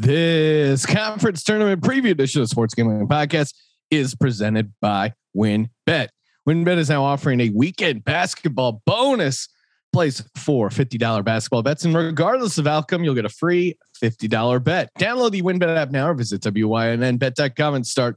This conference tournament preview edition of Sports Gambling Podcast is presented by WynnBet. WynnBet is now offering a weekend basketball bonus. Place for $50 basketball bets, and regardless of outcome, you'll get a free $50 bet. Download the WynnBet app now or visit WYNNBet.com and start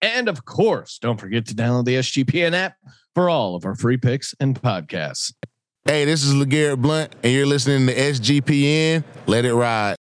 And of course, don't forget to download the SGPN app for all of our free picks and podcasts. Hey, this is LeGarrette Blount, and you're listening to SGPN. Let it ride.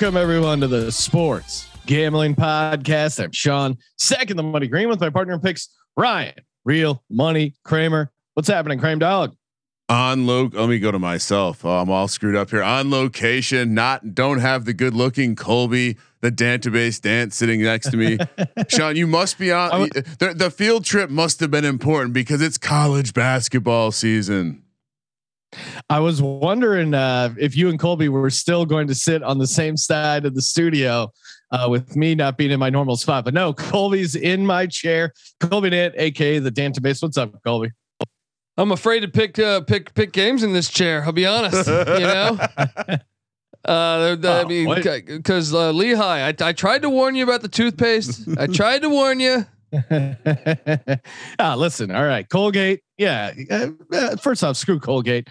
Welcome everyone to the Sports Gambling Podcast. I'm Sean, second the money green with my partner in picks, Ryan, real money Kramer. What's happening, Kramer Dog? on lo let me go to myself oh, i'm all screwed up here on location not don't have the good looking colby the database Dant sitting next to me sean you must be on the, the field trip must have been important because it's college basketball season I was wondering uh, if you and Colby were still going to sit on the same side of the studio uh, with me not being in my normal spot, but no, Colby's in my chair. Colby Dant, aka the database. What's up, Colby? I'm afraid to pick uh, pick pick games in this chair. I'll be honest. you know, uh, I Oh, mean, what? because uh, Lehigh, I, I tried to warn you about the toothpaste. I tried to warn you. ah, listen. All right, Colgate. Yeah. uh, uh, first off, screw Colgate.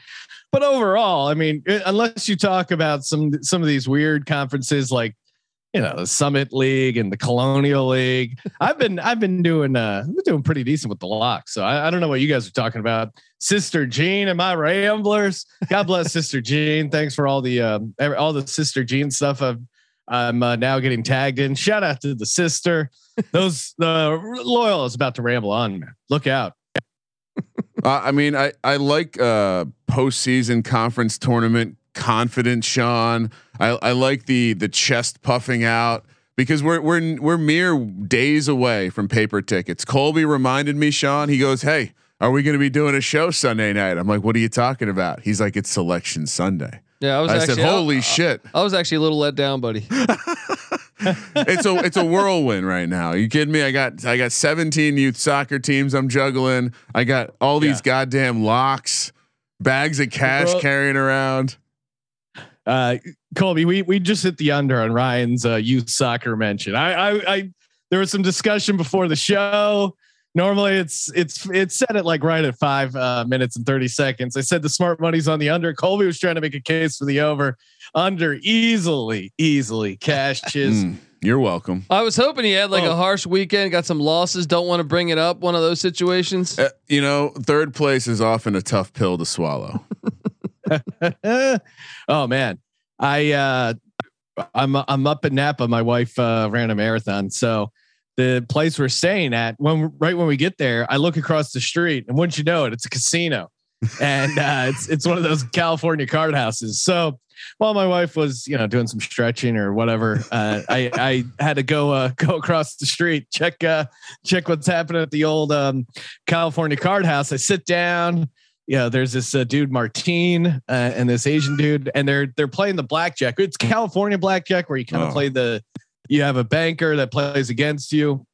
But overall, I mean, uh, unless you talk about some some of these weird conferences like you know the Summit League and the Colonial League, I've been I've been doing uh doing pretty decent with the locks. So I, I don't know what you guys are talking about. Sister Jean and my Ramblers. God bless Sister Jean. Thanks for all the um all the Sister Jean stuff. I've I'm uh, now getting tagged in. Shout out to the sister. Those the loyal is about to ramble on. Man. Look out. uh, i mean i i like uh postseason conference tournament confidence sean i i like the the chest puffing out because we're we're we're mere days away from paper tickets. Colby reminded me, Sean. He goes, "Hey, are we going to be doing a show Sunday night?" I'm like, "What are you talking about?" He's like, "It's Selection Sunday." Yeah, I was I actually. said, "Holy shit!" I was actually a little let down, buddy. it's a it's a whirlwind right now. you kidding me? I got I got 17 youth soccer teams I'm juggling. I got all these goddamn locks, bags of cash carrying around. Uh, Colby, we we just hit the under on Ryan's uh, youth soccer mention. I, I I there was some discussion before the show. Normally it's it's it's set at like right at five uh, minutes and thirty seconds. I said the smart money's on the under. Colby was trying to make a case for the over. Under easily easily cashes. Mm, you're welcome. I was hoping he had like Oh. a harsh weekend, got some losses. Don't want to bring it up. One of those situations. Uh, you know, third place is often a tough pill to swallow. oh man, I uh, I'm I'm up in Napa. My wife uh, ran a marathon, so the place we're staying at when right when we get there, I look across the street, and wouldn't you know it, it's a casino, and uh, it's it's one of those California card houses. So while my wife was you know doing some stretching or whatever, uh, I I had to go uh, go across the street check uh, check what's happening at the old um, California card house. I sit down yeah, there's this uh, dude Martine uh, and this Asian dude, and they're they're playing the blackjack. It's California blackjack where you kind of Oh. play the you have a banker that plays against you,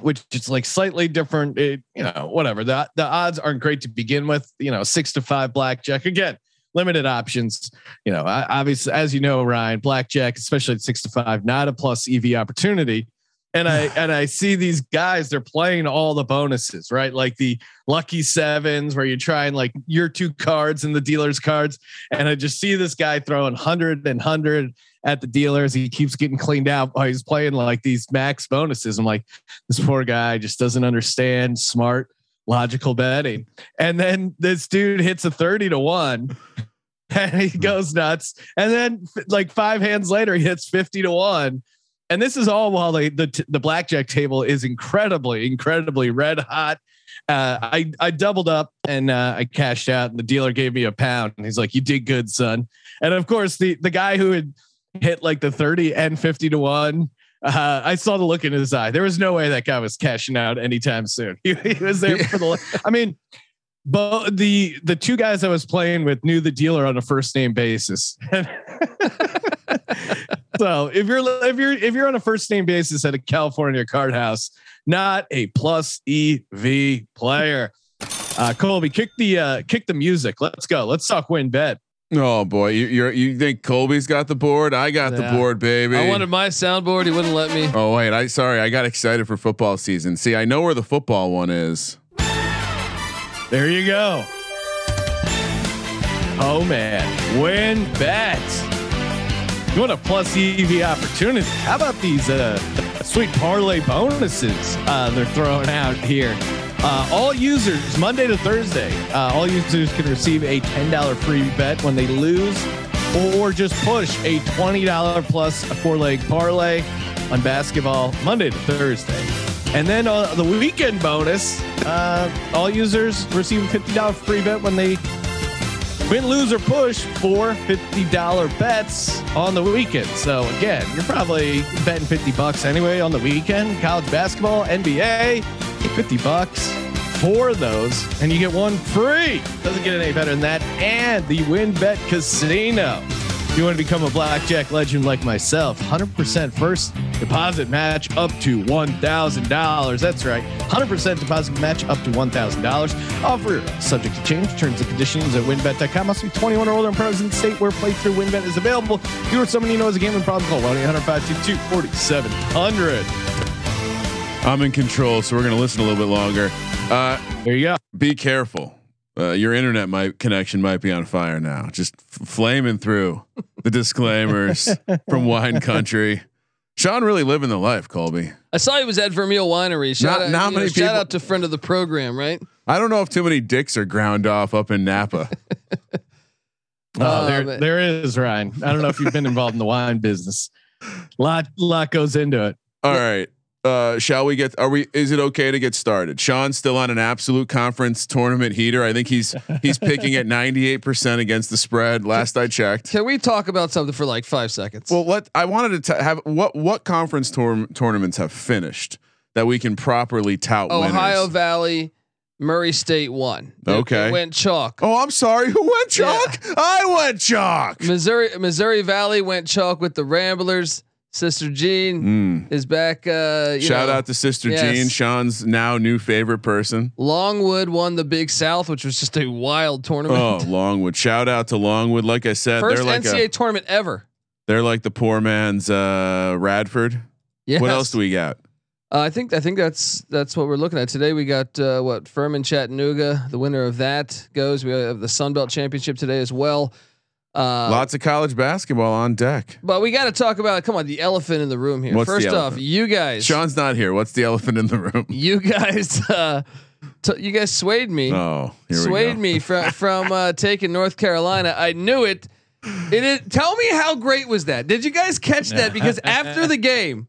which is like slightly different. It, you know, whatever. The the odds aren't great to begin with. You know, six to five blackjack again. Limited options, you know. I- Obviously, as you know, Ryan, blackjack, especially at six to five, not a plus EV opportunity. And I and I see these guys, they're playing all the bonuses, right? Like the lucky sevens where you try and like your two cards and the dealer's cards. And I just see this guy throwing hundred and hundred. At the dealers. He keeps getting cleaned out while he's playing like these max bonuses. I'm like, this poor guy just doesn't understand smart, logical betting. And then this dude hits a 30 to one and he goes nuts. And then like five hands later, he hits 50 to one. And this is all while the, the, the blackjack table is incredibly, incredibly red hot. Uh, I, I doubled up and uh, I cashed out and the dealer gave me a pound and he's like, you did good, son. And of course the, the guy who had hit like the 30 and 50 to one, uh, I saw the look in his eye. There was no way that guy was cashing out anytime soon. He, he was there for the, I mean, but the the two guys I was playing with knew the dealer on a first name basis. so if you're if you're if you're on a first name basis at a California card house, not a plus EV player. Uh, Colby, kick the uh, kick the music. Let's go. Let's talk WynnBet. Oh boy, you you're, you think Colby's got the board? I got Yeah. the board, baby. I wanted my soundboard. He wouldn't let me. oh wait, I sorry, I got excited for football season. See, I know where the football one is. There you go. Oh man, win bets. You want a plus EV opportunity? How about these uh, sweet parlay bonuses uh, they're throwing out here? Uh, all users, Monday to Thursday, uh, all users can receive a $10 free bet when they lose or just push a $20 plus a four leg parlay on basketball Monday to Thursday. And then uh, the weekend bonus, uh, all users receive a $50 free bet when they win, lose, or push for $50 bets on the weekend. So again, you're probably betting 50 bucks anyway on the weekend. College basketball, NBA, 50 bucks for those, and you get one free. Doesn't get any better than that. And the WynnBet Casino. If you want to become a blackjack legend like myself, 100% first deposit match up to $1,000. That's right. 100% deposit match up to $1,000. Offer subject to change. Terms and conditions at wynnbet.com. Must be 21 or older and present in the state where playthrough WynnBet is available. If you or someone you know has a gambling problem, call 1 800 522 4700. I'm in control, so we're gonna listen a little bit longer. Uh, There you go. be careful. Uh, your internet might connection might be on fire now. Just f- flaming through the disclaimers from Wine Country. Sean really living the life, Colby. I saw he was at Vermeil Winery. Shout Not- out, not you know, many shout out to friend of the program, right? I don't know if too many dicks are ground off up in Napa. Oh, Um, there, there is Ryan. I don't know if you've been involved in the wine business. Lot, lot goes into it. All right. Uh, shall we get? Are we? Is it okay to get started? Sean's still on an absolute conference tournament heater. I think he's he's picking at ninety eight percent against the spread. Last I checked. Can we talk about something for like five seconds? Well, let I wanted to t- have what what conference tour- tournaments have finished that we can properly tout Ohio winners. Valley, Murray State won. Okay. went chalk. Oh, I'm sorry. Who went Yeah. chalk? I went chalk. Missouri Missouri Valley went chalk with the Ramblers. Sister Jean Mm. is back. Uh, you Shout know. out to Sister yes. Jean, Sean's now new favorite person. Longwood won the Big South, which was just a wild tournament. Oh, Longwood. Shout out to Longwood. Like I said, First they're like NCAA a, tournament ever. they're like the poor man's uh, Radford. Yes. What else do we got? Uh, I think I think that's that's what we're looking at today. We got uh, what Furman Chattanooga. The winner of that goes. We have the Sun Belt Championship today as well. Uh, Lots of college basketball on deck. but we got to talk about come on the elephant in the room here. What's First off, you guys, Sean's not here. What's the elephant in the room? you guys, uh, t- you guys swayed me. Oh, here we swayed go. me from from uh, taking North Carolina. I knew it. It is, tell me how great was that? Did you guys catch that? Because after the game,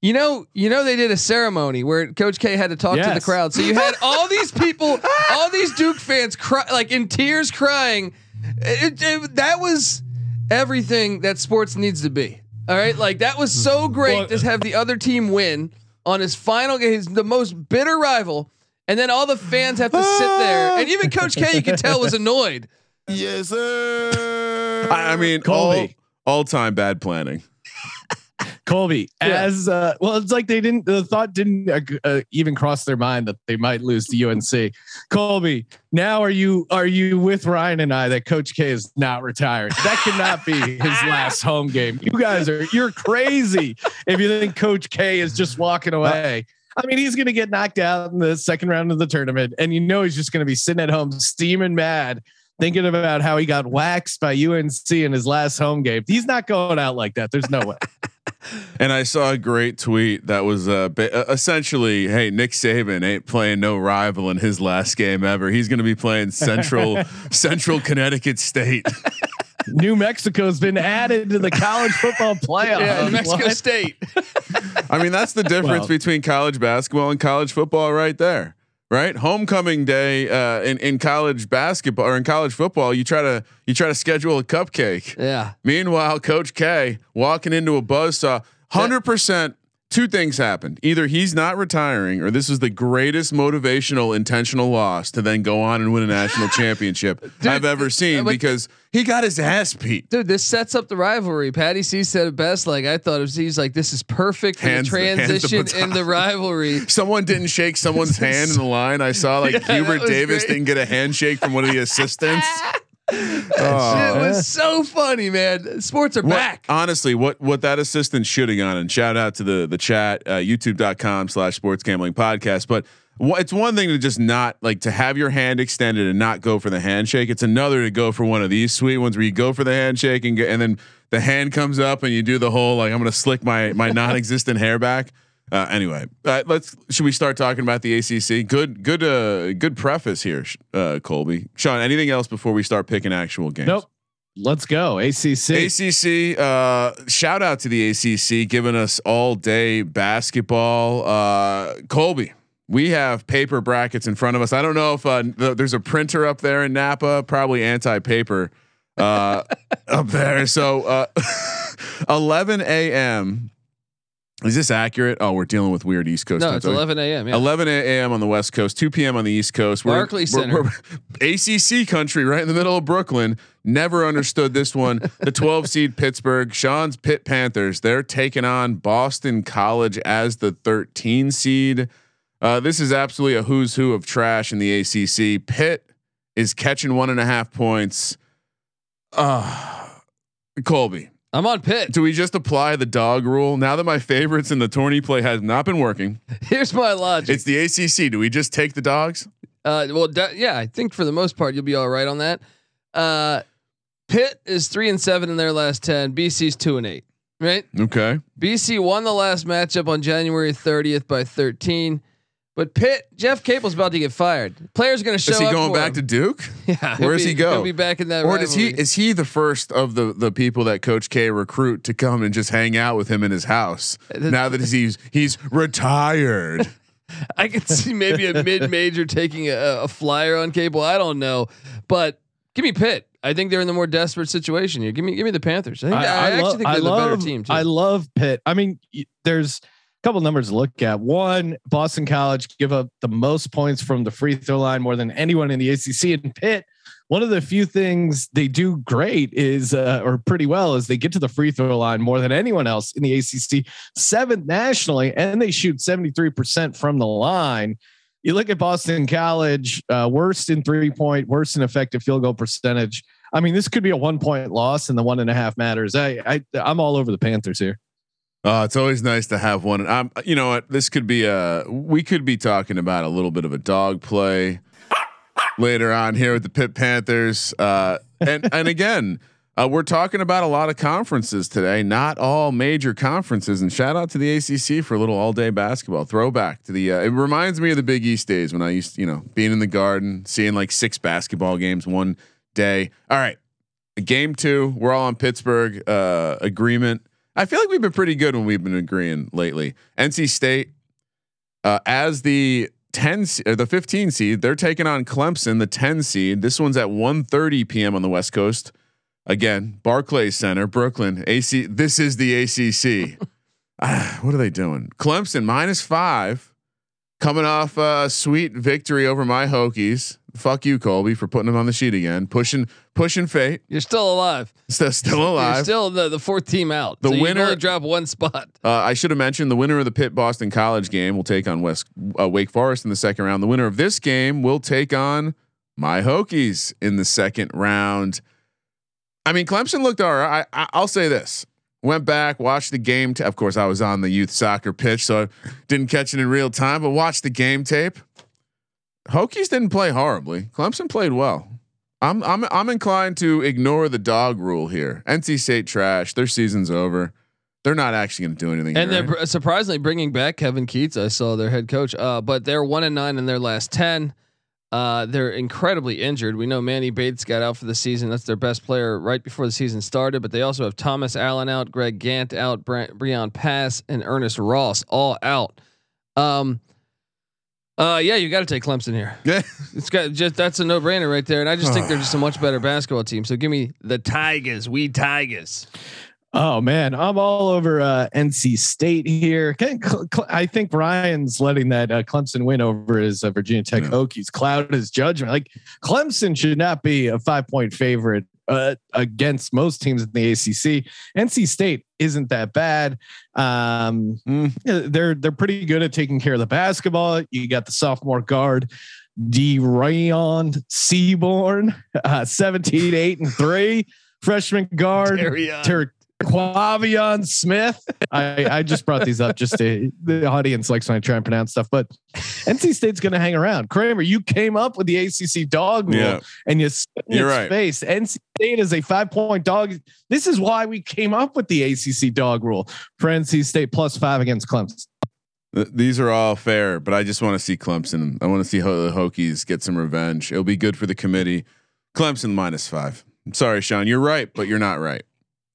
you know, you know they did a ceremony where Coach K had to talk to the crowd. So you had all these people, all these Duke fans, cry, like in tears, crying. It- it- that was everything that sports needs to be. All right, like that was so mm. great Well- to have the other team win on his final game, his the most bitter rival, and then all the fans have to sit there, and even Coach K, you could tell, was annoyed. Yes, sir. I, I mean, Colby. all all time bad planning. Colby, Yeah. as uh, well, it's like they didn't. The thought didn't uh, uh, even cross their mind that they might lose to UNC. Colby, now are you are you with Ryan and I that Coach K is not retired? That cannot be his last home game. You guys are you're crazy if you think Coach K is just walking away. I mean, he's going to get knocked out in the second round of the tournament, and you know he's just going to be sitting at home steaming mad thinking about how he got waxed by UNC in his last home game. He's not going out like that. There's no way. And I saw a great tweet that was uh, ba- uh, essentially, "Hey, Nick Saban ain't playing no rival in his last game ever. He's going to be playing Central Central Connecticut State." New Mexico's been added to the college football playoff. Yeah, New Mexico What? State. I mean, that's the difference Well- between college basketball and college football, right there. Right, homecoming day uh, in in college basketball or in college football, you try to you try to schedule a cupcake. Yeah. Meanwhile, Coach K walking into a buzzsaw, hundred percent. Two things happened: either he's not retiring, or this is the greatest motivational intentional loss to then go on and win a national championship I've ever seen but- because he got his ass beat. Dude, this sets up the rivalry. Patty C said it best. Like I thought it was. He's like, this is perfect for Hands the hands the transition in the rivalry. Someone didn't shake someone's hand in the line. I saw like Yeah, Hubert Davis great. didn't get a handshake from one of the assistants. Shit was so funny, man. Sports are What- back. honestly, what what that assistant shooting on, and shout out to the the chat, uh, youtube.com slash sports gambling podcast. But wha- it's one thing to just not like to have your hand extended and not go for the handshake. It's another to go for one of these sweet ones where you go for the handshake and get, and then the hand comes up and you do the whole like I'm gonna slick my my non-existent hair back. Uh, anyway, uh, let's should we start talking about the ACC? Good, good, uh, good preface here, uh, Colby. Sean, anything else before we start picking actual games? Nope. Let's go. ACC. ACC, uh, shout out to the ACC giving us all day basketball. Uh, Colby, we have paper brackets in front of us. I don't know if uh, th- there's a printer up there in Napa, probably anti paper uh, up there. So, uh, 11 a.m. Is this accurate? Oh, we're dealing with weird East Coast. No, it's 11 a.m. Yeah. 11 a.m. on the West Coast, 2 p.m. on the East Coast. Barclays Center. ACC country, right in the middle of Brooklyn. Never understood this one. The 12 seed Pittsburgh, Sean's Pitt Panthers. They're taking on Boston College as the 13 seed. Uh, this is absolutely a who's who of trash in the ACC. Pitt is catching one and a half points. Uh, Colby, I'm on Pitt. do we just apply the dog rule now that my favorites in the tourney play has not been working? Here's my logic. It's the ACC. Do we just take the dogs? Uh, well, da- yeah, I think for the most part you'll be all right on that. Uh, Pitt is three and seven in their last ten. BC's two and eight. Right. Okay. BC won the last matchup on January 30th by 13. But Pitt, Jeff Capel's about to get fired. Players going to show up. Is he up going for back him. to Duke? Yeah, Where he'll does be- he go? He'll be back in that. Or does he is he the first of the the people that Coach K recruit to come and just hang out with him in his house now that he's he's retired? I can see maybe a mid-major taking a, a flyer on Capel. I don't know, but give me Pitt. I think they're in the more desperate situation here. Give me, give me the Panthers. I, think, I, actually lo- think they're the love, better team too. I love Pitt. I mean, y- there's a couple numbers to look at. One, Boston College give up the most points from the free throw line more than anyone in the ACC. And Pitt, one of the few things they do great is, uh, or pretty well, is they get to the free throw line more than anyone else in the ACC, seventh nationally, and they shoot 73% from the line. You look at Boston College, uh, worst in three point, worst in effective field goal percentage. I mean, this could be a one point loss, and the one and a half matters. I, I I'm all over the Panthers here. Oh, it's always nice to have one. Um, you know what? This could be a. We could be talking about a little bit of a dog play later on here with the Pitt Panthers. Uh, and and again, uh, we're talking about a lot of conferences today. Not all major conferences. And shout out to the ACC for a little all day basketball throwback to the. Uh, it reminds me of the Big East days when I used, you know, being in the Garden, seeing like six basketball games one day. All right, game two. We're all on Pittsburgh uh, agreement. I feel like we've been pretty good when we've been agreeing lately. NC State, uh, as the 10 or the 15 seed, they're taking on Clemson, the 10 seed. This one's at 1:30 p.m. on the West Coast. Again, Barclays Center, Brooklyn. AC. This is the ACC. Ah, what are they doing? Clemson minus five, coming off a sweet victory over my Hokies. Fuck you, Colby, for putting them on the sheet again. Pushing, pushing fate. You're still alive. Still, still You're alive. still the, the fourth team out. The so winner- drop one spot. Uh, I should have mentioned the winner of the Pitt Boston College game will take on West uh, Wake Forest in the second round. The winner of this game will take on my Hokies in the second round. I mean, Clemson looked all right. I, I, I'll say this: went back, watched the game. T- of course, I was on the youth soccer pitch, so I didn't catch it in real time. But watched the game tape. Hokies didn't play horribly. Clemson played well. I'm I'm I'm inclined to ignore the dog rule here. NC State trash. Their season's over. They're not actually going to do anything. And here, they're right? surprisingly bringing back Kevin Keatts. I saw their head coach, uh, but they're one and nine in their last ten. Uh, they're incredibly injured. We know Manny Bates got out for the season. That's their best player right before the season started. But they also have Thomas Allen out, Greg Gantt out, Bre- Breon Pass, and Ernest Ross all out. Um, uh, yeah, you got to take Clemson here. yeah. It's got just that's a no brainer right there. And I just think they're just a much better basketball team. So give me the Tigers. We Tigers. Oh man, I'm all over uh, NC State here. Can- Cl- Cl- I think Ryan's letting that uh, Clemson win over his uh, Virginia Tech Yeah. Hokies cloud his judgment. Like Clemson should not be a five point favorite uh, against most teams in the ACC. NC State isn't that bad. Um, Mm. they're they're pretty good at taking care of the basketball. You got the sophomore guard. D. Rayon Seaborn, uh, 17, 8, and 3. Freshman guard, Ter- Quavion Smith. I, I just brought these up just to the audience likes when I try and pronounce stuff, but NC State's going to hang around. Kramer, you came up with the ACC dog rule Yeah. and you spit in You're its right. face. NC State is a five point dog. This is why we came up with the ACC dog rule for NC State plus five against Clemson. These are all fair, but I just want to see Clemson. I want to see Ho- the Hokies get some revenge. It'll be good for the committee. Clemson minus five. I'm sorry, Sean. You're right, but you're not right.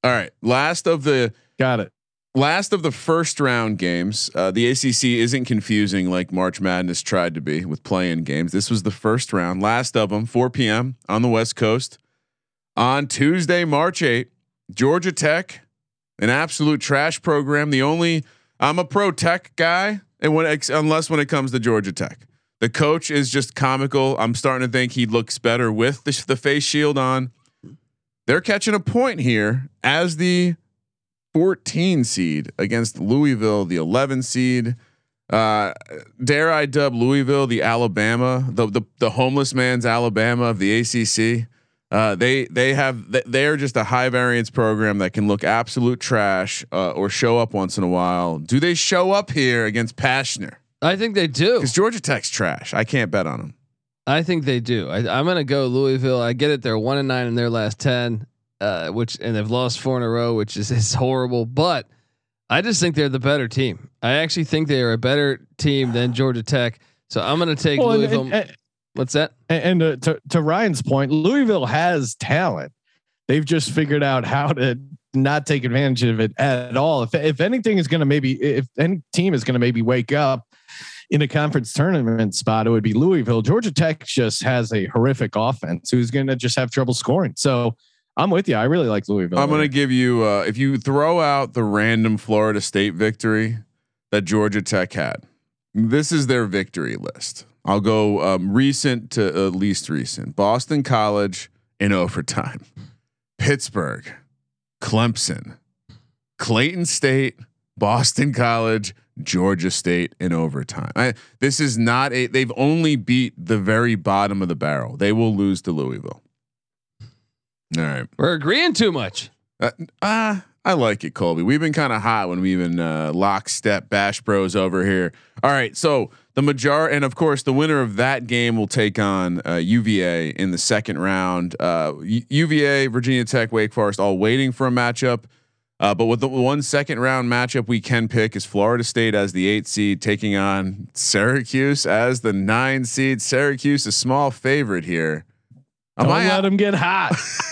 All right. Last of the Got it. last of the first round games. Uh, the ACC isn't confusing like March Madness tried to be with play-in games. This was the first round. Last of them, 4 p.m. on the West Coast on Tuesday, March 8. Georgia Tech, an absolute trash program. The only I'm a pro Tech guy, and when unless when it comes to Georgia Tech, the coach is just comical. I'm starting to think he looks better with the, the face shield on. They're catching a point here as the 14 seed against Louisville, the 11 seed. Uh, dare I dub Louisville the Alabama, the the, the homeless man's Alabama of the ACC. Uh, they they have they're just a high variance program that can look absolute trash uh, or show up once in a while. Do they show up here against Pastner? I think they do. Because Georgia Tech's trash. I can't bet on them. I think they do. I, I'm gonna go Louisville. I get it. They're one and nine in their last ten, uh, which and they've lost four in a row, which is is horrible. But I just think they're the better team. I actually think they are a better team than Georgia Tech. So I'm gonna take Well, and- Louisville. and- What's that? And, and uh, to, to Ryan's point, Louisville has talent. They've just figured out how to not take advantage of it at all. If if anything is going to maybe if any team is going to maybe wake up in a conference tournament spot, it would be Louisville. Georgia Tech just has a horrific offense who's going to just have trouble scoring. So I'm with you. I really like Louisville. I'm going to give you uh, if you throw out the random Florida State victory that Georgia Tech had. This is their victory list. I'll go um, recent to uh, least recent. Boston College in overtime. Pittsburgh, Clemson, Clayton State, Boston College, Georgia State in overtime. I, this is not a. They've only beat the very bottom of the barrel. They will lose to Louisville. All right. We're agreeing too much. Uh, ah, I like it, Colby. We've been kind of hot when we've been uh, lockstep bash bros over here. All right, so the major and of course the winner of that game will take on uh, UVA in the second round. Uh, UVA, Virginia Tech, Wake Forest, all waiting for a matchup. Uh, but with the one second round matchup we can pick is Florida State as the eight seed taking on Syracuse as the nine seed. Syracuse, a small favorite here. Am Don't I let them get hot.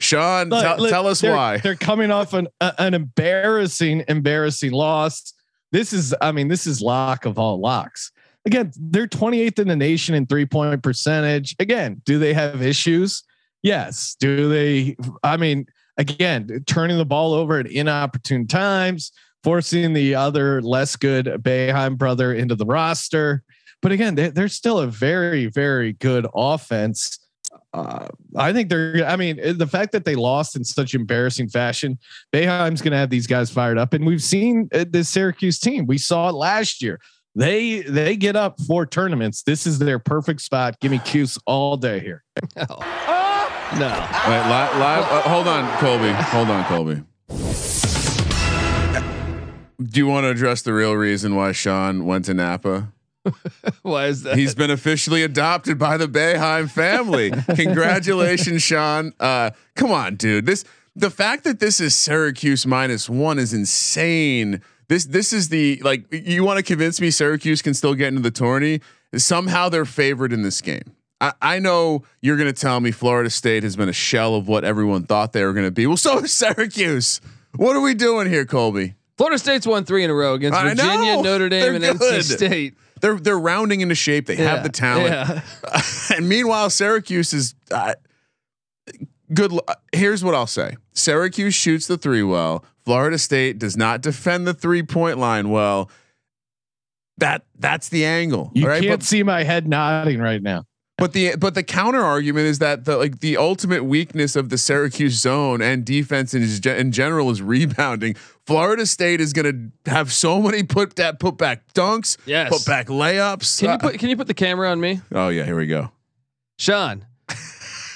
Sean, Look, tell, look, tell us they're- why. they're coming off an uh, an embarrassing, embarrassing loss. This is, I mean, this is lock of all locks. Again, they're 28th in the nation in three point percentage. Again, do they have issues? Yes. Do they? I mean, again, turning the ball over at inopportune times, forcing the other less good Boeheim brother into the roster. But again, they, they're still a very, very good offense. Uh, I think they're. I mean, the fact that they lost in such embarrassing fashion, Boeheim's going to have these guys fired up, and we've seen uh, this Syracuse team. We saw it last year. They they get up for tournaments. This is their perfect spot. Give me Cuse all day here. No. Wait, li- live. Uh, hold on, Colby. Hold on, Colby. Do you want to address the real reason why Sean went to Napa? Why is that? He's been officially adopted by the Boeheim family. Congratulations, Sean. Uh, come on, dude. This the fact that this is Syracuse minus one is insane. This this is the like you want to convince me Syracuse can still get into the tourney. Somehow they're favored in this game. I, I know you're going to tell me Florida State has been a shell of what everyone thought they were going to be. Well, so is Syracuse. What are we doing here, Colby? Florida State's won three in a row against Virginia. Notre Dame, They're and good. NC State. They're they're rounding into shape. They have the talent. Yeah. and meanwhile, Syracuse is uh, good. l- uh, Here's what I'll say: Syracuse shoots the three well. Florida State does not defend the three point line well. That that's the angle. You all right? can't But, see my head nodding right now. But the but the counter argument is that the like the ultimate weakness of the Syracuse zone and defense in, in general is rebounding. Florida State is going to have so many put that put back dunks, Yes. put back layups. Can you Uh, put Can you put the camera on me, oh yeah, here we go. Sean?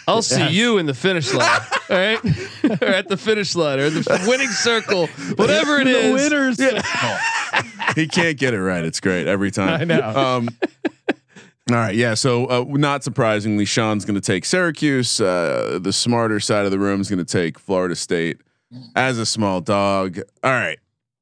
I'll see you in the finish line. all right, or at the finish line, or the winning circle, whatever it the is. winners. he can't get it right. It's great every time. I know. Um, all right, yeah. So, uh, not surprisingly, Sean's going to take Syracuse. Uh, the smarter side of the room is going to take Florida State as a small dog. All right,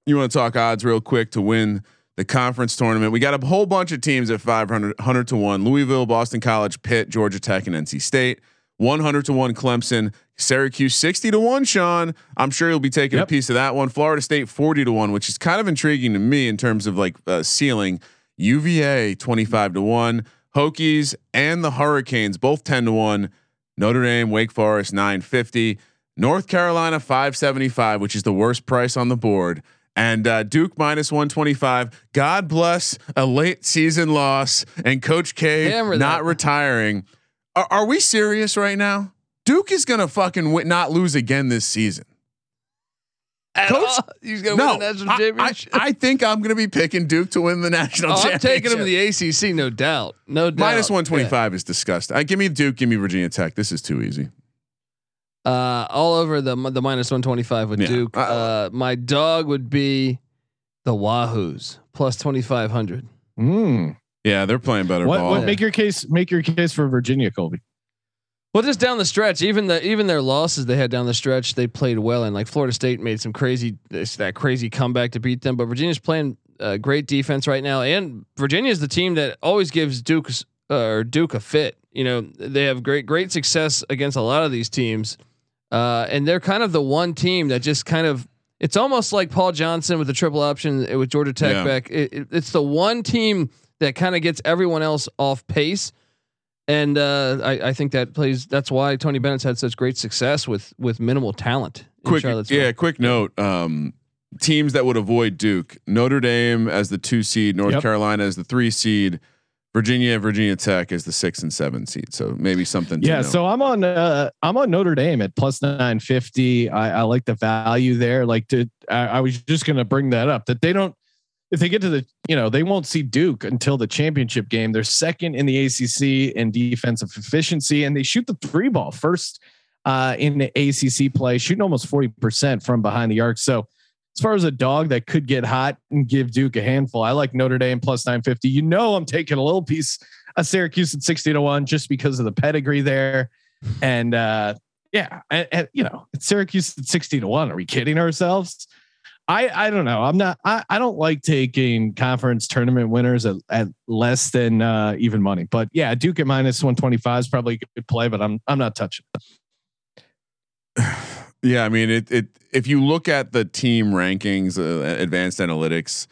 you want to talk odds real quick to win the conference tournament? We got a whole bunch of teams at 500 100 to one: Louisville, Boston College, Pitt, Georgia Tech, and NC State. 100 to 1 Clemson, Syracuse 60 to 1 Sean. I'm sure you'll be taking a piece of that one. Florida State 40 to 1, which is kind of intriguing to me in terms of like uh, ceiling. UVA 25 to 1, Hokies and the Hurricanes both 10 to 1. Notre Dame, Wake Forest 950, North Carolina 575, which is the worst price on the board. And uh, Duke minus 125. God bless a late season loss and Coach K Hammer not that. retiring. Are, are we serious right now? Duke is gonna fucking win, not lose again this season. At Coach- all? He's gonna no, win the national I- I, championship. I think I'm gonna be picking Duke to win the national Oh, I'm championship. taking him to the ACC, no doubt, no doubt. Minus 125 is disgusting. I give me Duke, give me Virginia Tech. This is too easy. Uh, all over the the minus 125 with Yeah. Duke. Uh, Uh, my dog would be the Wahoos plus 2500. Mm. Yeah, they're playing better What, ball. what make your case? Make your case for Virginia, Colby. Well, just down the stretch, even the even their losses they had down the stretch, they played well. And like Florida State made some crazy that crazy comeback to beat them. But Virginia's playing uh, great defense right now, and Virginia is the team that always gives Duke's uh, or Duke a fit. You know, they have great great success against a lot of these teams, uh, and they're kind of the one team that just kind of. It's almost like Paul Johnson with the triple option uh, with Georgia Tech Yeah. back. It, it- it's the one team that kind of gets everyone else off pace. And uh, I, I think that plays. That's why Tony Bennett's had such great success with with minimal talent. in quick, yeah, quick note. Um, teams that would avoid Duke: Notre Dame as the two seed, North Yep. Carolina as the three seed, Virginia, Virginia Tech as the six and seven seed. So maybe something. Yeah, note. so I'm on uh, I'm on Notre Dame at plus nine fifty. I, I like the value there. Like to, I, I was just gonna bring that up that they don't if they get to the you know they won't see Duke until the championship game. They're second in the ACC in defensive efficiency, and they shoot the three ball first uh, in the ACC play, shooting almost forty percent from behind the arc. So as far as a dog that could get hot and give Duke a handful, I like Notre Dame plus 950. You know, I'm taking a little piece of Syracuse at 60 to 1 just because of the pedigree there. And uh, yeah, and, and, you know, it's Syracuse at 60 to 1. Are we kidding ourselves? I, I don't know. I'm not, I, I don't like taking conference tournament winners at, at less than uh, even money. But yeah, Duke at minus 125 is probably a good play, but I'm, I'm not touching it. Yeah, I mean it. It if you look at the team rankings, uh, advanced analytics,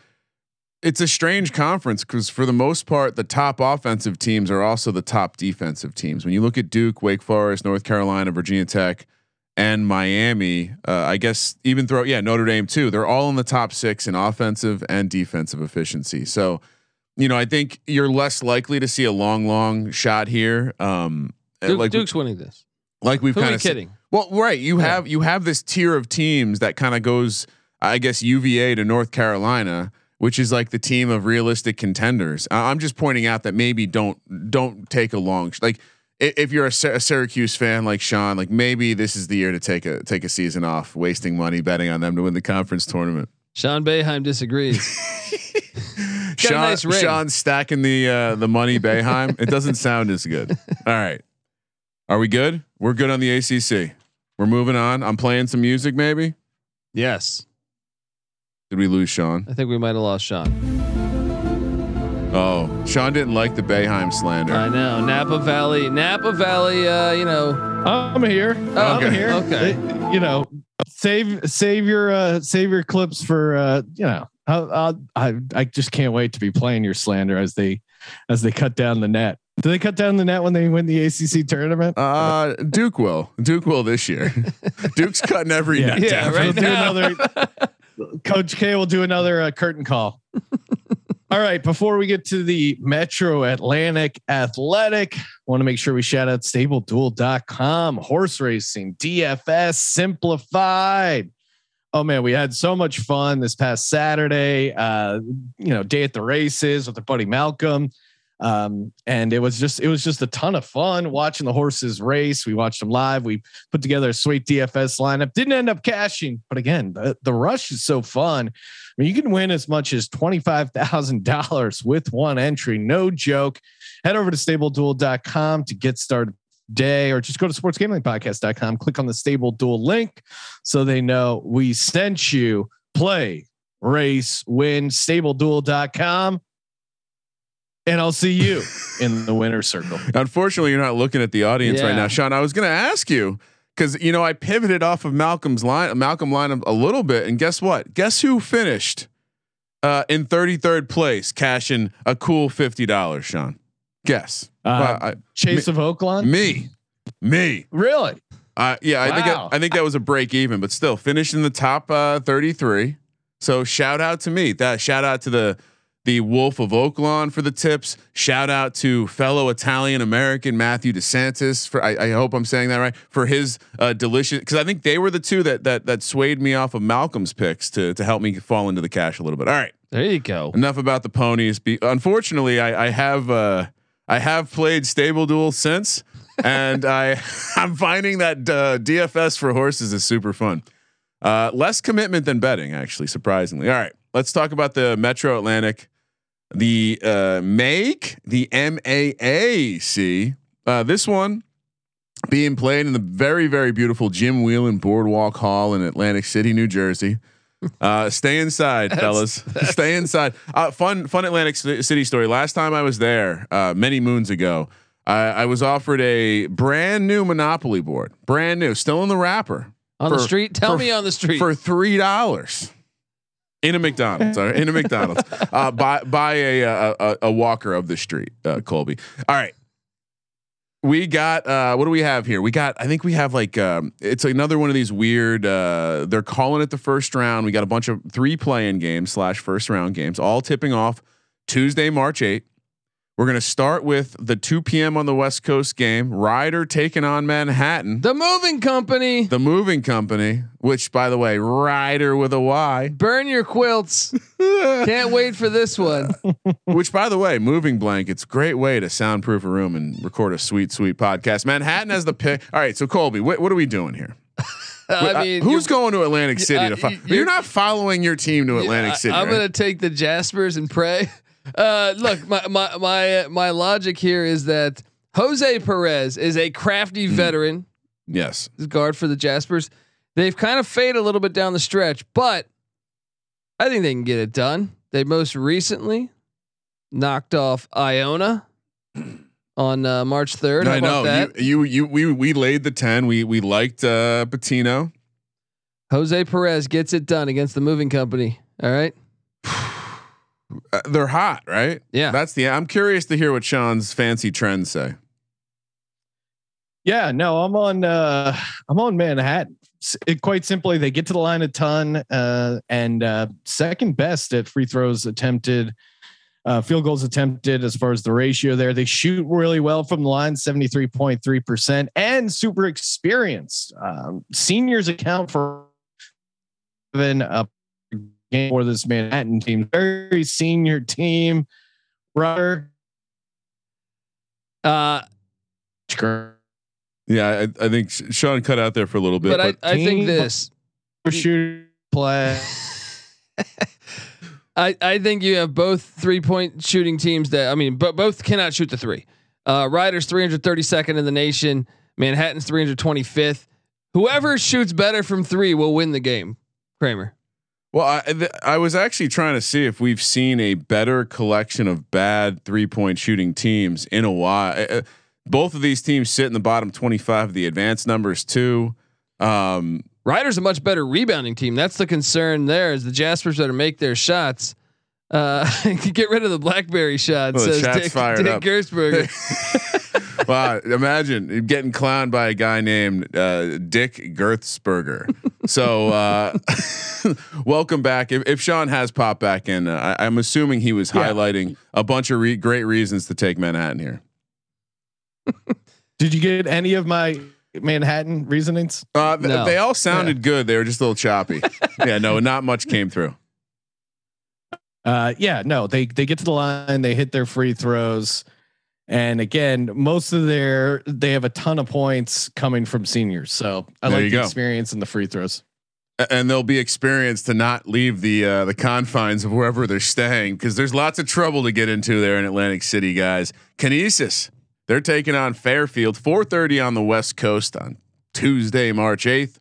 it's a strange conference because for the most part, the top offensive teams are also the top defensive teams. When you look at Duke, Wake Forest, North Carolina, Virginia Tech, and Miami, uh, I guess even throw yeah Notre Dame too. They're all in the top six in offensive and defensive efficiency. So, you know, I think you're less likely to see a long, long shot here. Um, Duke, like Duke's winning this. like we've kind of kidding? well, right. You Yeah. have you have this tier of teams that kind of goes, I guess, UVA to North Carolina, which is like the team of realistic contenders. I'm just pointing out that maybe don't don't take a long like if you're a, Sy- a Syracuse fan like Sean, like maybe this is the year to take a take a season off, wasting money betting on them to win the conference tournament. Sean Boeheim disagrees. Sean, nice. Sean stacking the uh, the money Boeheim. it doesn't sound as good. All right, are we good? We're good on the ACC. We're moving on. I'm playing some music. Maybe Yes, did we lose Sean? I think we might have lost Sean. Oh, Sean didn't like the Boeheim slander. I know Napa Valley, Napa Valley. Uh, you know, I'm here. Oh, I'm here. Okay. Uh, you know, save save your uh save your clips for uh you know. I'll, I'll, I I just can't wait to be playing your slander as they as they cut down the net. Do they cut down the net when they win the ACC tournament? Uh, Duke will. Duke will this year. Duke's cutting every Yeah. net Yeah, down. right We'll do now. another. Coach K will do another uh, curtain call. All right. Before we get to the Metro Atlantic Athletic, want to make sure we shout out StableDuel.com, horse racing, DFS simplified. Oh man, we had so much fun this past Saturday. Uh, you know, day at the races with our buddy Malcolm. Um, and it was just it was just a ton of fun watching the horses race. We watched them live. We put together a sweet DFS lineup. Didn't end up cashing, but again, the, the rush is so fun. I mean, you can win as much as twenty five thousand dollars with one entry. No joke. Head over to StableDuel.com to get started day or just go to sportsgamblingpodcast.com click on the stable duel link so they know we sent you play race win stableduel.com and i'll see you in the winner's circle Unfortunately, you're not looking at the audience right now, Sean. I was going to ask you because you know I pivoted off of Malcolm's line, Malcolm line a little bit, and guess what? Guess who finished uh, in 33rd place, cashing a cool fifty dollars, Sean? Guess. Uh, Well, chase of oakland me, me. really Uh, yeah, I think I, I think that was a break even, but still finished in the top uh, 33. So shout out to me. That shout out to the the Wolf of Oaklawn for the tips. Shout out to fellow Italian American Matthew DeSantis for I, I hope I'm saying that right for his uh, delicious because I think they were the two that that that swayed me off of Malcolm's picks to to help me fall into the cash a little bit. All right, there you go. enough about the ponies. Be, unfortunately, I, I have uh, I have played Stable Duel since, and I I'm finding that uh, DFS for horses is super fun. Uh, less commitment than betting, actually, surprisingly. All right, let's talk about the Metro Atlantic, the uh, MAIC, the MAAC. Uh, this one being played in the very very beautiful Jim Whelan Boardwalk Hall in Atlantic City, New Jersey. Uh, stay inside, fellas. stay inside. Uh, fun, fun Atlantic City story. Last time I was there, uh, many moons ago, I, I was offered a brand new Monopoly board, brand new, still in the wrapper, On the street, tell for- me on the street. for three dollars. In a McDonald's, or in a McDonald's, uh, by by a, a a a walker of the street, uh, Colby. All right, we got uh, what do we have here? We got I think we have like um, it's another one of these weird. Uh, they're calling it the first round. We got a bunch of three playing games slash first round games, all tipping off Tuesday, March 8th. We're gonna start with the 2 p.m. on the West Coast game. Ryder taking on Manhattan. the moving company. The moving company, which by the way, Ryder with a Y. Burn your quilts. Can't wait for this one. Which, by the way, moving blankets, great way to soundproof a room and record a sweet, sweet podcast. Manhattan has the pick. All right, so Colby, what, what are we doing here? I Uh, mean, who's going to Atlantic City uh, to fo- you- You're not following your team to Atlantic I- City. I'm right? gonna take the Jaspers and pray. Uh, look, my my my my logic here is that Jose Perez is a crafty Hmm. veteran, yes. guard for the Jaspers. They've kind of faded a little bit down the stretch, but I think they can get it done. They most recently knocked off Iona on uh, March 3rd. How I about know that? you, you. You we we laid the ten. We we liked uh, Pitino. Jose Perez gets it done against the moving company. All right. Uh, they're hot, right? Yeah. That's the. I'm curious to hear what Sean's fancy trends say. Yeah, no, I'm on. Uh, I'm on Manhattan. It, quite simply, they get to the line a ton, uh, and uh, second best at free throws attempted, uh, field goals attempted as far as the ratio there. They shoot really well from the line, seventy three point three percent, and super experienced. Um, seniors account for even a game for this Manhattan team. Very senior team. Rudder. Uh, Yeah, I, I think Sean cut out there for a little bit, but but, I, I think this. shoot play. I, I think you have both three point shooting teams that I mean, but both cannot shoot the three. Uh, Riders 332nd in the nation. Manhattan's 325th. Whoever shoots better from three will win the game. Kramer. Well, I, th- I was actually trying to see if we've seen a better collection of bad three point shooting teams in a while. Uh, uh, both of these teams sit in the bottom 25 of the advanced numbers too. Um, Riders a much better rebounding team. That's the concern there is the Jaspers better make their shots. Uh, get rid of the Blackberry shot. Well, says Dick, fired Dick. Gersberger. wow, imagine getting clowned by a guy named uh, Dick Gerthsberger. So, uh, welcome back. If, if Sean has popped back in, uh, I, I'm assuming he was Yeah. highlighting a bunch of re- great reasons to take Manhattan here. Did you get any of my Manhattan reasonings? Uh, th- No. They all sounded good. They were just a little choppy. yeah, no, not much came through. Uh, yeah, no, they they get to the line, they hit their free throws, and again, most of their they have a ton of points coming from seniors. So I There like the go. experience in the free throws. And they'll be experienced to not leave the uh, the confines of wherever they're staying because there's lots of trouble to get into there in Atlantic City, guys. Canisius, they're taking on Fairfield, 4:30 on the West Coast on Tuesday, March 8th.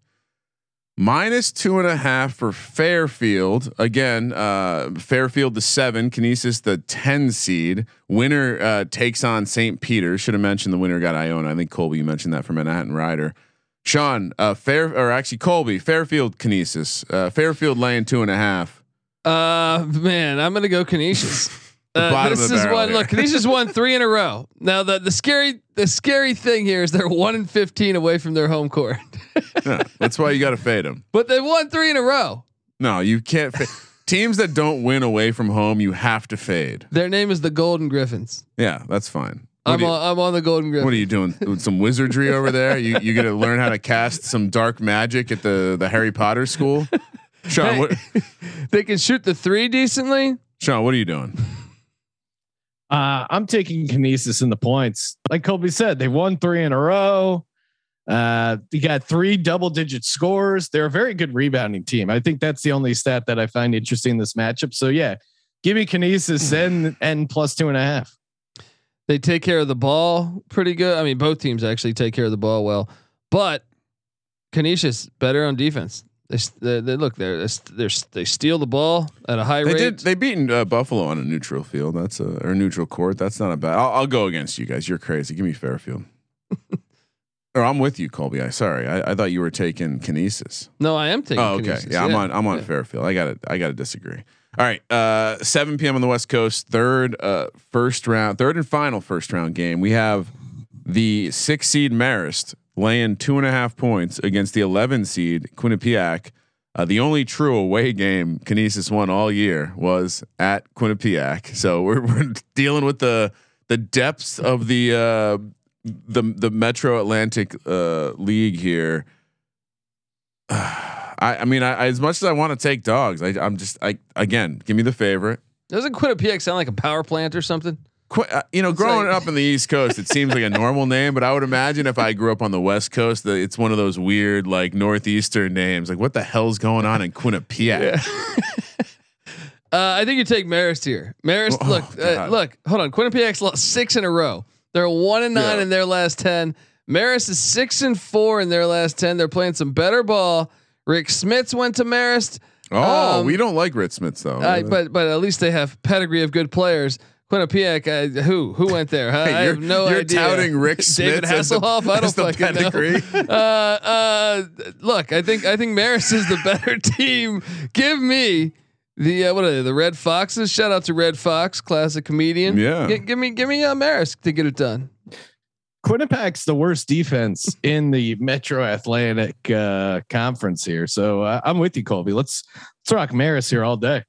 Minus two and a half for Fairfield. Again, uh, Fairfield the seven, Canisius the 10 seed. Winner uh, takes on St. Peter. Should have mentioned the winner got Iona. I think Colby, you mentioned that for Manhattan Rider. Sean, uh, Fair or actually Colby, Fairfield Canisius, uh, Fairfield laying two and a half. Uh, man, I'm gonna go Canisius. Uh, this is one. here. Look, Canisius won three in a row. Now the the scary the scary thing here is they're one and fifteen away from their home court, Yeah, that's why you got to fade them. but they won three in a row. No, you can't. Fa- Teams that don't win away from home, you have to fade. Their name is the Golden Griffins. Yeah, that's fine. What, I'm you, on, I'm on the Golden Griffins. what are you doing? Doing some wizardry over there? You you gonna learn how to cast some dark magic at the the Harry Potter school? Sean, Hey. what, They can shoot the three decently. Sean, what are you doing? Uh, I'm taking Canisius in the points. Like Colby said, they won three in a row. Uh, you got three double digit scores. They're a very good rebounding team. I think that's the only stat that I find interesting in this matchup. So yeah, give me Canisius and and plus two and a half. They take care of the ball pretty good. I mean, both teams actually take care of the ball well, but Canisius better on defense. They, they, they look they're, they're they steal the ball at a high They rate. did. They beaten uh, Buffalo on a neutral field. That's a or neutral court. That's not a bad. I'll, I'll go against you guys. You're crazy. Give me Fairfield. or I'm with you, Colby. I sorry. I, I thought you were taking Canisius. no, I am taking. Oh, okay. Canisius. Yeah, I'm on. I'm on Fairfield. I got to I got to disagree. All right. Uh, 7 p.m. on the West Coast. Third, uh, first round, third and final first round game. We have the six seed Marist laying two and a half points against the 11 seed Quinnipiac. Uh, the only true away game Canisius won all year was at Quinnipiac. So we're, we're dealing with the the depths of the uh, the the Metro Atlantic uh, League here. I, I mean, I, as much as I want to take dogs, I, I'm just, I again, give me the favorite. Doesn't Quinnipiac sound like a power plant or something? Uh, you know, growing like- up in the East Coast, it seems like a normal name, but I would imagine if I grew up on the West Coast, that it's one of those weird, like northeastern names. Like, what the hell's going on in Quinnipiac? Uh, I think you take Marist here. Marist, Oh, look, uh, look, hold on. Quinnipiac's lost six in a row. They're one and nine Yeah. in their last ten. Marist is six and four in their last ten. They're playing some better ball. Rick Smits went to Marist. Oh, Um, we don't like Rick Smits though. Uh, but but at least they have pedigree of good players. Quinnipiac, uh, who who went there? Huh? I Hey, you're, have no you're idea. touting Rick David Smith as the, Hasselhoff. I don't the fucking pedigree. know. Uh, uh, look, I think I think Marist is the better team. Give me the uh, what are they? The Red Foxes. Shout out to Redd Foxx, classic comedian. Yeah. Gi- give me give me uh, Marist to get it done. Quinnipiac's the worst defense in the Metro Atlantic uh, Conference here. So uh, I'm with you, Colby. Let's let's rock Maris here all day.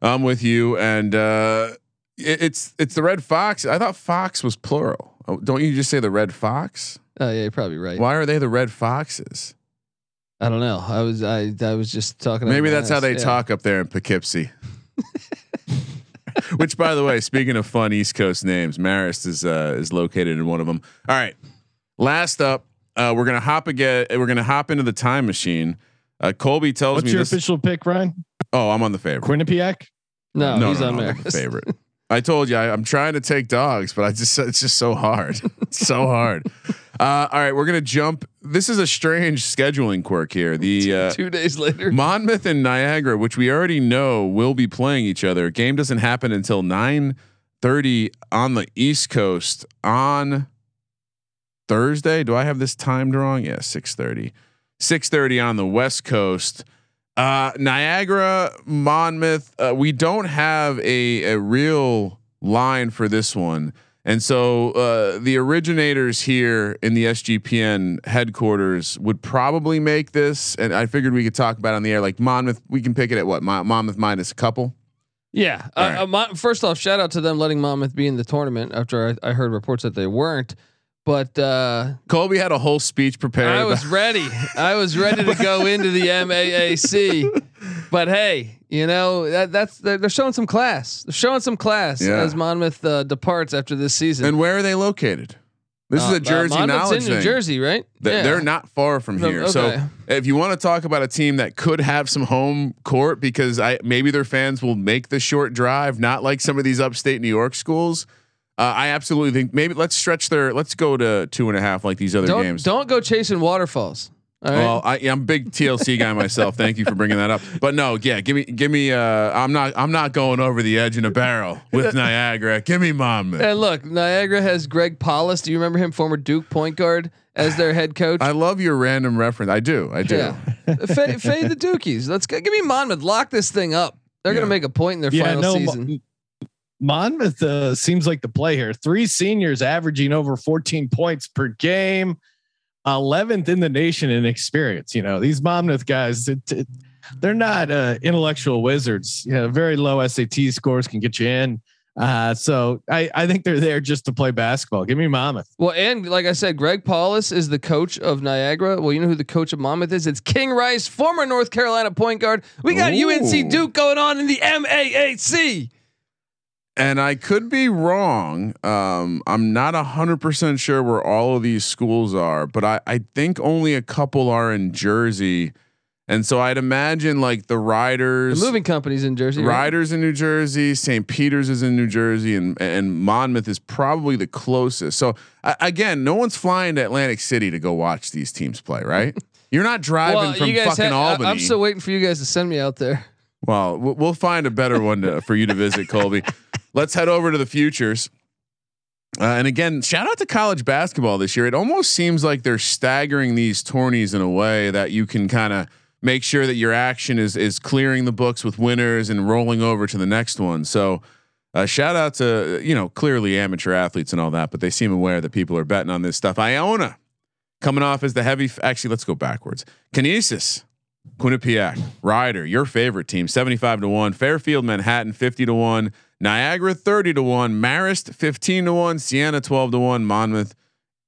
I'm with you, and uh, it, it's it's the Red Fox. I thought Fox was plural. Oh, don't you just say the Red Fox? Oh yeah, you're probably right. Why are they the Red Foxes? I don't know. I was I I was just talking. Maybe my that's how they Yeah. talk up there in Poughkeepsie. Which, by the way, speaking of fun East Coast names, Marist is uh, is located in one of them. All right, last up, uh, we're gonna hop again. We're gonna hop into the time machine. Uh, Colby tells What's me What's your this. official pick, Ryan? oh, I'm on the favorite. Quinnipiac. No, no, he's no, on no, Marist. favorite. I told you I, I'm trying to take dogs, but I just it's just so hard, so hard. Uh, all right, we're gonna jump. This is a strange scheduling quirk here. The uh, Two days later. Monmouth and Niagara, which we already know will be playing each other. Game doesn't happen until nine thirty on the East Coast on Thursday. Do I have this timed wrong? Yeah, six thirty. Six thirty on the West Coast. Uh, Niagara, Monmouth. Uh, we don't have a a real line for this one. And so uh, the originators here in the SGPN headquarters would probably make this, and I figured we could talk about on the air. Like Monmouth, we can pick it at what Mon- Monmouth minus a couple. Yeah. Uh, right. uh, Mon- first off, shout out to them letting Monmouth be in the tournament after I, I heard reports that they weren't. But uh, Colby had a whole speech prepared. I was ready. I was ready to go into the MAAC. But hey, you know that that's they're, they're showing some class. They're showing some class Yeah. as Monmouth uh, departs after this season. and where are they located? This Uh, is uh, a Jersey Monmouth's knowledge in New thing. Jersey, right? They- Yeah. They're not far from No, here. okay. So if you want to talk about a team that could have some home court because I maybe their fans will make the short drive, not like some of these upstate New York schools. Uh, I absolutely think maybe let's stretch their let's go to two and a half like these other Don't games. don't go chasing waterfalls. All right. Well, I, I'm a big TLC guy myself. Thank you for bringing that up. But no, yeah, give me, give me. Uh, I'm not, I'm not going over the edge in a barrel with Niagara. Give me Monmouth. and look, Niagara has Greg Paulus. Do you remember him, former Duke point guard, as their head coach? I love your random reference. I do. I do. Yeah, fade, fade the Dukies. Let's go. Give me Monmouth. Lock this thing up. They're Yeah. gonna make a point in their Yeah, final no, season. Mo- Monmouth uh, seems like the play here. Three seniors averaging over 14 points per game, 11th in the nation in experience. You know, these Monmouth guys, it, it- they're not uh, intellectual wizards. You know, very low SAT scores can get you in. Uh, so I, I think they're there just to play basketball. Give me Monmouth. Well, and like I said, Greg Paulus is the coach of Niagara. Well, you know who the coach of Monmouth is? It's King Rice, former North Carolina point guard. We got Ooh. UNC Duke going on in the MAAC. And I could be wrong. Um, I'm not hundred percent sure where all of these schools are, but I, I think only a couple are in Jersey. And so I'd imagine like the The Riders, moving companies in Jersey. right? Riders in New Jersey, St. Peter's is in New Jersey, and and Monmouth is probably the closest. So I, again, no one's flying to Atlantic City to go watch these teams play, right? You're not driving Well, from fucking had, I- Albany. I'm still waiting for you guys to send me out there. Well, we'll we'll find a better one to, for you to visit, Colby. Let's head over to the futures. Uh, and again, shout out to college basketball this year. It almost seems like they're staggering these tourneys in a way that you can kind of make sure that your action is is clearing the books with winners and rolling over to the next one. So, uh, shout out to you know clearly amateur athletes and all that, but they seem aware that people are betting on this stuff. Iona coming off as the heavy. F- actually, let's go backwards. Canisius. Quinnipiac, Rider, your favorite team, 75 to 1. Fairfield, Manhattan, 50 to 1. Niagara, 30 to 1. Marist, 15 to 1. Siena, 12 to 1. Monmouth,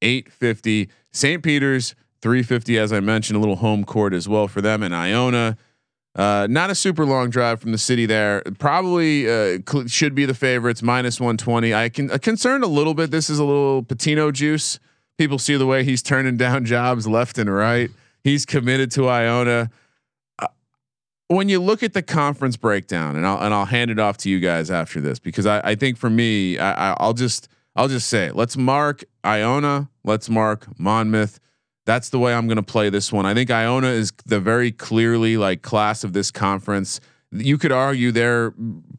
850. St. Peter's, 350, as I mentioned, a little home court as well for them. And Iona, uh, not a super long drive from the city there. Probably uh, cl- should be the favorites, minus 120. I can uh, concerned a little bit. This is a little Pitino juice. People see the way he's turning down jobs left and right. He's committed to Iona. When you look at the conference breakdown, and I'll and I'll hand it off to you guys after this because I, I think for me, I, I- I'll just I'll just say it. Let's mark Iona. Let's mark Monmouth. That's the way I'm going to play this one. I think Iona is the very clearly like class of this conference. You could argue their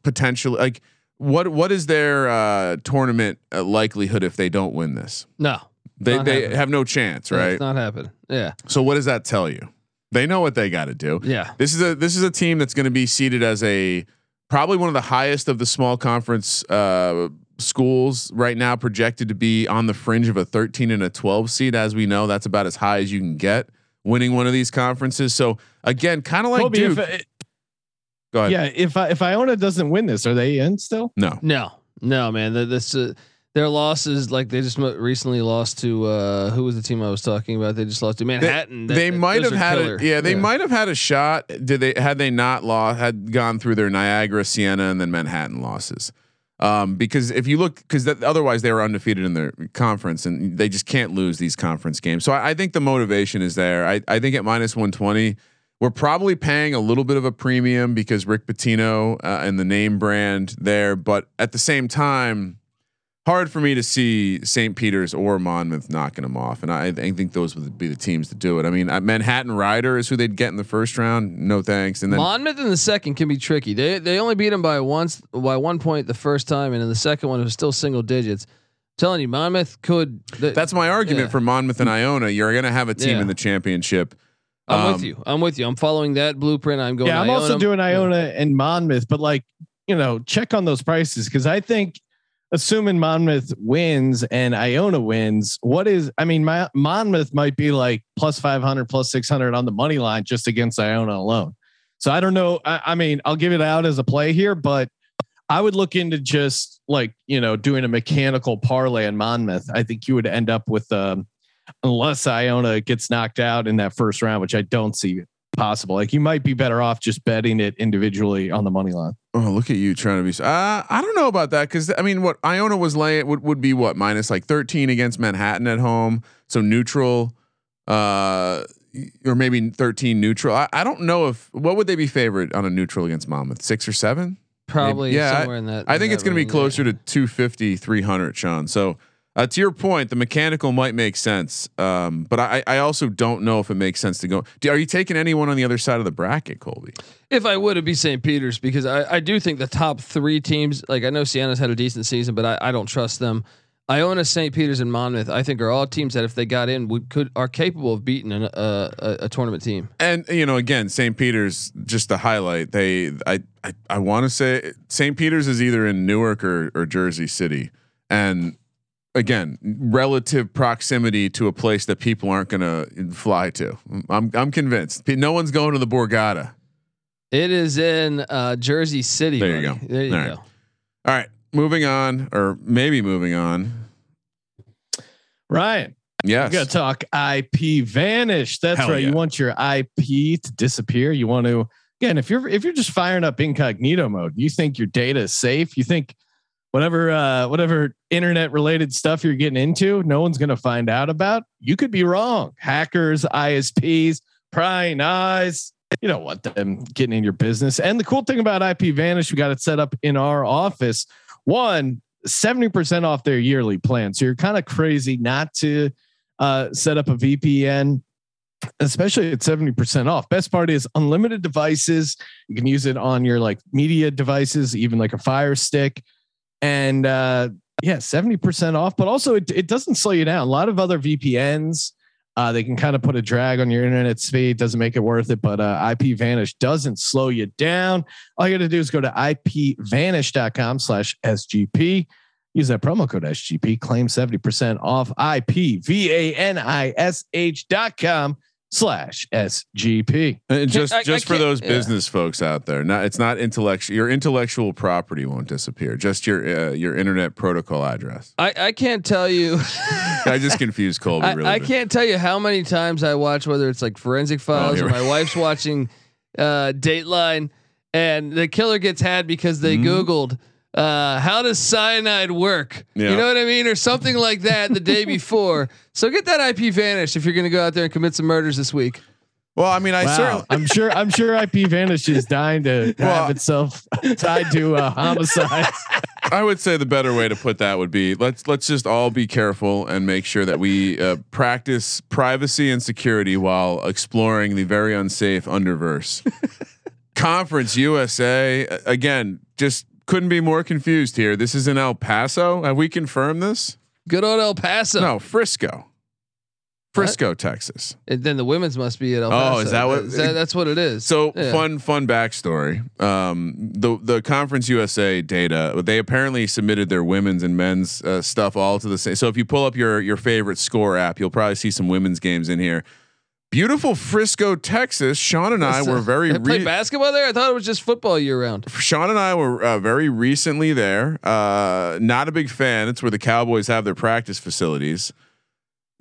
potential like what what is their uh, tournament uh, likelihood if they don't win this? No, They they happening. have no chance, right? right? It's not happening. Yeah, So what does that tell you? They know what they got to do. yeah. This is a this is a team that's going to be seated as a probably one of the highest of the small conference uh, schools right now, projected to be on the fringe of a 13 and a 12 seed. As we know, that's about as high as you can get winning one of these conferences. So again, kind of like Kobe, Duke. if, Go ahead. yeah, if I, if Iona doesn't win this, are they in still? No. No, no, man. The- This uh, their losses, like they just recently lost to uh, who was the team I was talking about? They just lost to Manhattan. That- they that- might have had a yeah they might have had a shot did they had they not lost had gone through their Niagara Siena and then Manhattan losses. Um because if you look because otherwise they were undefeated in their conference and they just can't lose these conference games. So I, I think the motivation is there. I, I think at minus 120 We're probably paying a little bit of a premium because Rick Pitino uh, and the name brand there, but at the same time, hard for me to see St. Peter's or Monmouth knocking them off. And I, I think those would be the teams to do it. I mean, uh, Manhattan Rider is who they'd get in the first round. No thanks. And then Monmouth in the second can be tricky. They they only beat them by once by one point the first time, and in the second one it was still single digits. telling you, Monmouth could. th- that's my argument Yeah. for Monmouth and Iona. You're going to have a team Yeah. in the championship. I'm um, with you. I'm with you. I'm following that blueprint. I'm going. yeah, I'm also doing Iona and Monmouth, but like, you know, check on those prices because I think assuming Monmouth wins and Iona wins, what is I mean, my Monmouth might be like plus 500, plus 600 on the money line just against Iona alone. So I don't know. I, I mean, I'll give it out as a play here, but I would look into just like, you know, doing a mechanical parlay in Monmouth. I think you would end up with, um, unless Iona gets knocked out in that first round, which I don't see possible. Like you might be better off just betting it individually on the money line. Oh, look at you trying to be. Uh, I don't know about that because I mean, what Iona was laying would, would be what minus like 13 against Manhattan at home, so neutral, uh, or maybe 13 neutral. I, I don't know if what would they be favored on a neutral against Monmouth, six or seven? probably yeah, I- in that. I in think that it's going to be closer yeah. to 250, 300, Sean. So. Uh, to your point, the mechanical might make sense, um, but I, I also don't know if it makes sense to go. Do, are you taking anyone on the other side of the bracket, Colby? If I would, it'd be St. Peter's because I, I do think the top three teams, like I know Siena's had a decent season, but I, I don't trust them. Iona, St. Peter's, and Monmouth, I think are all teams that if they got in, would could are capable of beating an, uh, a, a tournament team. And you know, again, St. Peter's just to highlight. They, I, I, I want to say St. Peter's is either in Newark or, or Jersey City, and again, relative proximity to a place that people aren't going to fly to. I'm, I'm convinced. No one's going to the Borgata. It is in uh, Jersey City. There you go. There you All right. go. All right, moving on, or maybe moving on. Ryan, Yes. we got to talk IPVanish. That's Hell right. yeah. You want your IP to disappear. You want to again, if you're if you're just firing up incognito mode, you think your data is safe. You think whatever uh whatever internet related stuff you're getting into, no one's gonna find out about. You could be wrong. Hackers, ISPs, prying eyes. You don't want them getting in your business. And the cool thing about IPVanish, we got it set up in our office. One, 70% off their yearly plan. So you're kind of crazy not to uh, set up a VPN, especially at 70% off. Best part is unlimited devices. You can use it on your like media devices, even like a fire stick. And uh, yeah, 70% off, but also it, it doesn't slow you down. A lot of other VPNs, uh, they can kind of put a drag on your internet speed, doesn't make it worth it, but uh, IPVanish doesn't slow you down. All you got to do is go to ipvanish.com slash SGP. Use that promo code SGP, claim 70% off IPVANISH dot com slash SGP. And just I- I just for can't- those yeah. business folks out there, not it's not intellectual. Your intellectual property won't disappear. Just your uh, your internet protocol address. I, I can't tell you. I just confused Colby. I, really I bad. can't tell you how many times I watch whether it's like forensic files here or we- my wife's watching uh, Dateline, and the killer gets had because they Mm-hmm. Googled uh, how does cyanide work. Yeah. You know what I mean, or something like that the day before. So get that IP vanished if you're going to go out there and commit some murders this week. Well, I mean, I Wow. certainly. I'm sure I'm sure IPVanish is dying to Well- have itself tied to uh, homicide. I would say the better way to put that would be let's let's just all be careful and make sure that we uh, practice privacy and security while exploring the very unsafe underverse. Conference USA again, just couldn't be more confused here. This is in El Paso. Have we confirmed this? Good old El Paso. No, Frisco. Frisco, Texas. And then the women's must be at El Paso. Oh, is that what- That- that's what it is. So Yeah. fun, fun backstory. Um, the the Conference USA data, they apparently submitted their women's and men's uh, stuff all to the same. So if you pull up your your favorite score app, you'll probably see some women's games in here. Beautiful Frisco, Texas. Sean and I were very They play re- basketball there. I thought it was just football year round. Sean and I were uh, very recently there. Uh, not a big fan. It's where the Cowboys have their practice facilities.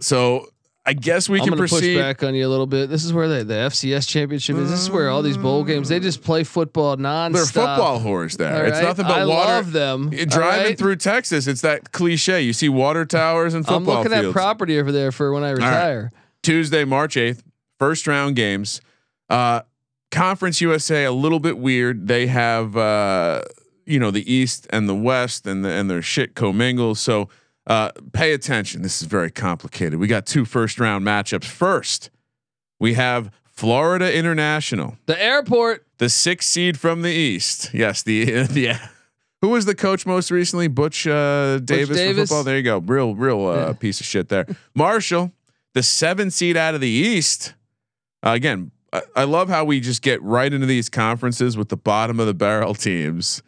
So I guess we I'm can proceed. push back on you a little bit. This is where the, the FCS championship is. This is where all these bowl games they just play football nonstop. They're football whores there. All It's right? nothing but I water. love them. Driving right? through Texas, it's that cliche. You see water towers and football. I'm looking at property over there for when I right. Tuesday, March eighth, first round games. Uh, Conference USA a little bit weird. They have uh, you know the East and the West and the, and their shit commingles. So uh, pay attention. This is very complicated. We got two first round matchups. First, we have Florida International, The airport. the sixth seed from the East. Yes, the the who was the coach most recently? Butch uh, Davis, for Davis? football. There you go. Real real uh, Yeah. piece of shit there. Marshall, the seven seed out of the East. Uh, again, I, I love how we just get right into these conferences with the bottom of the barrel teams.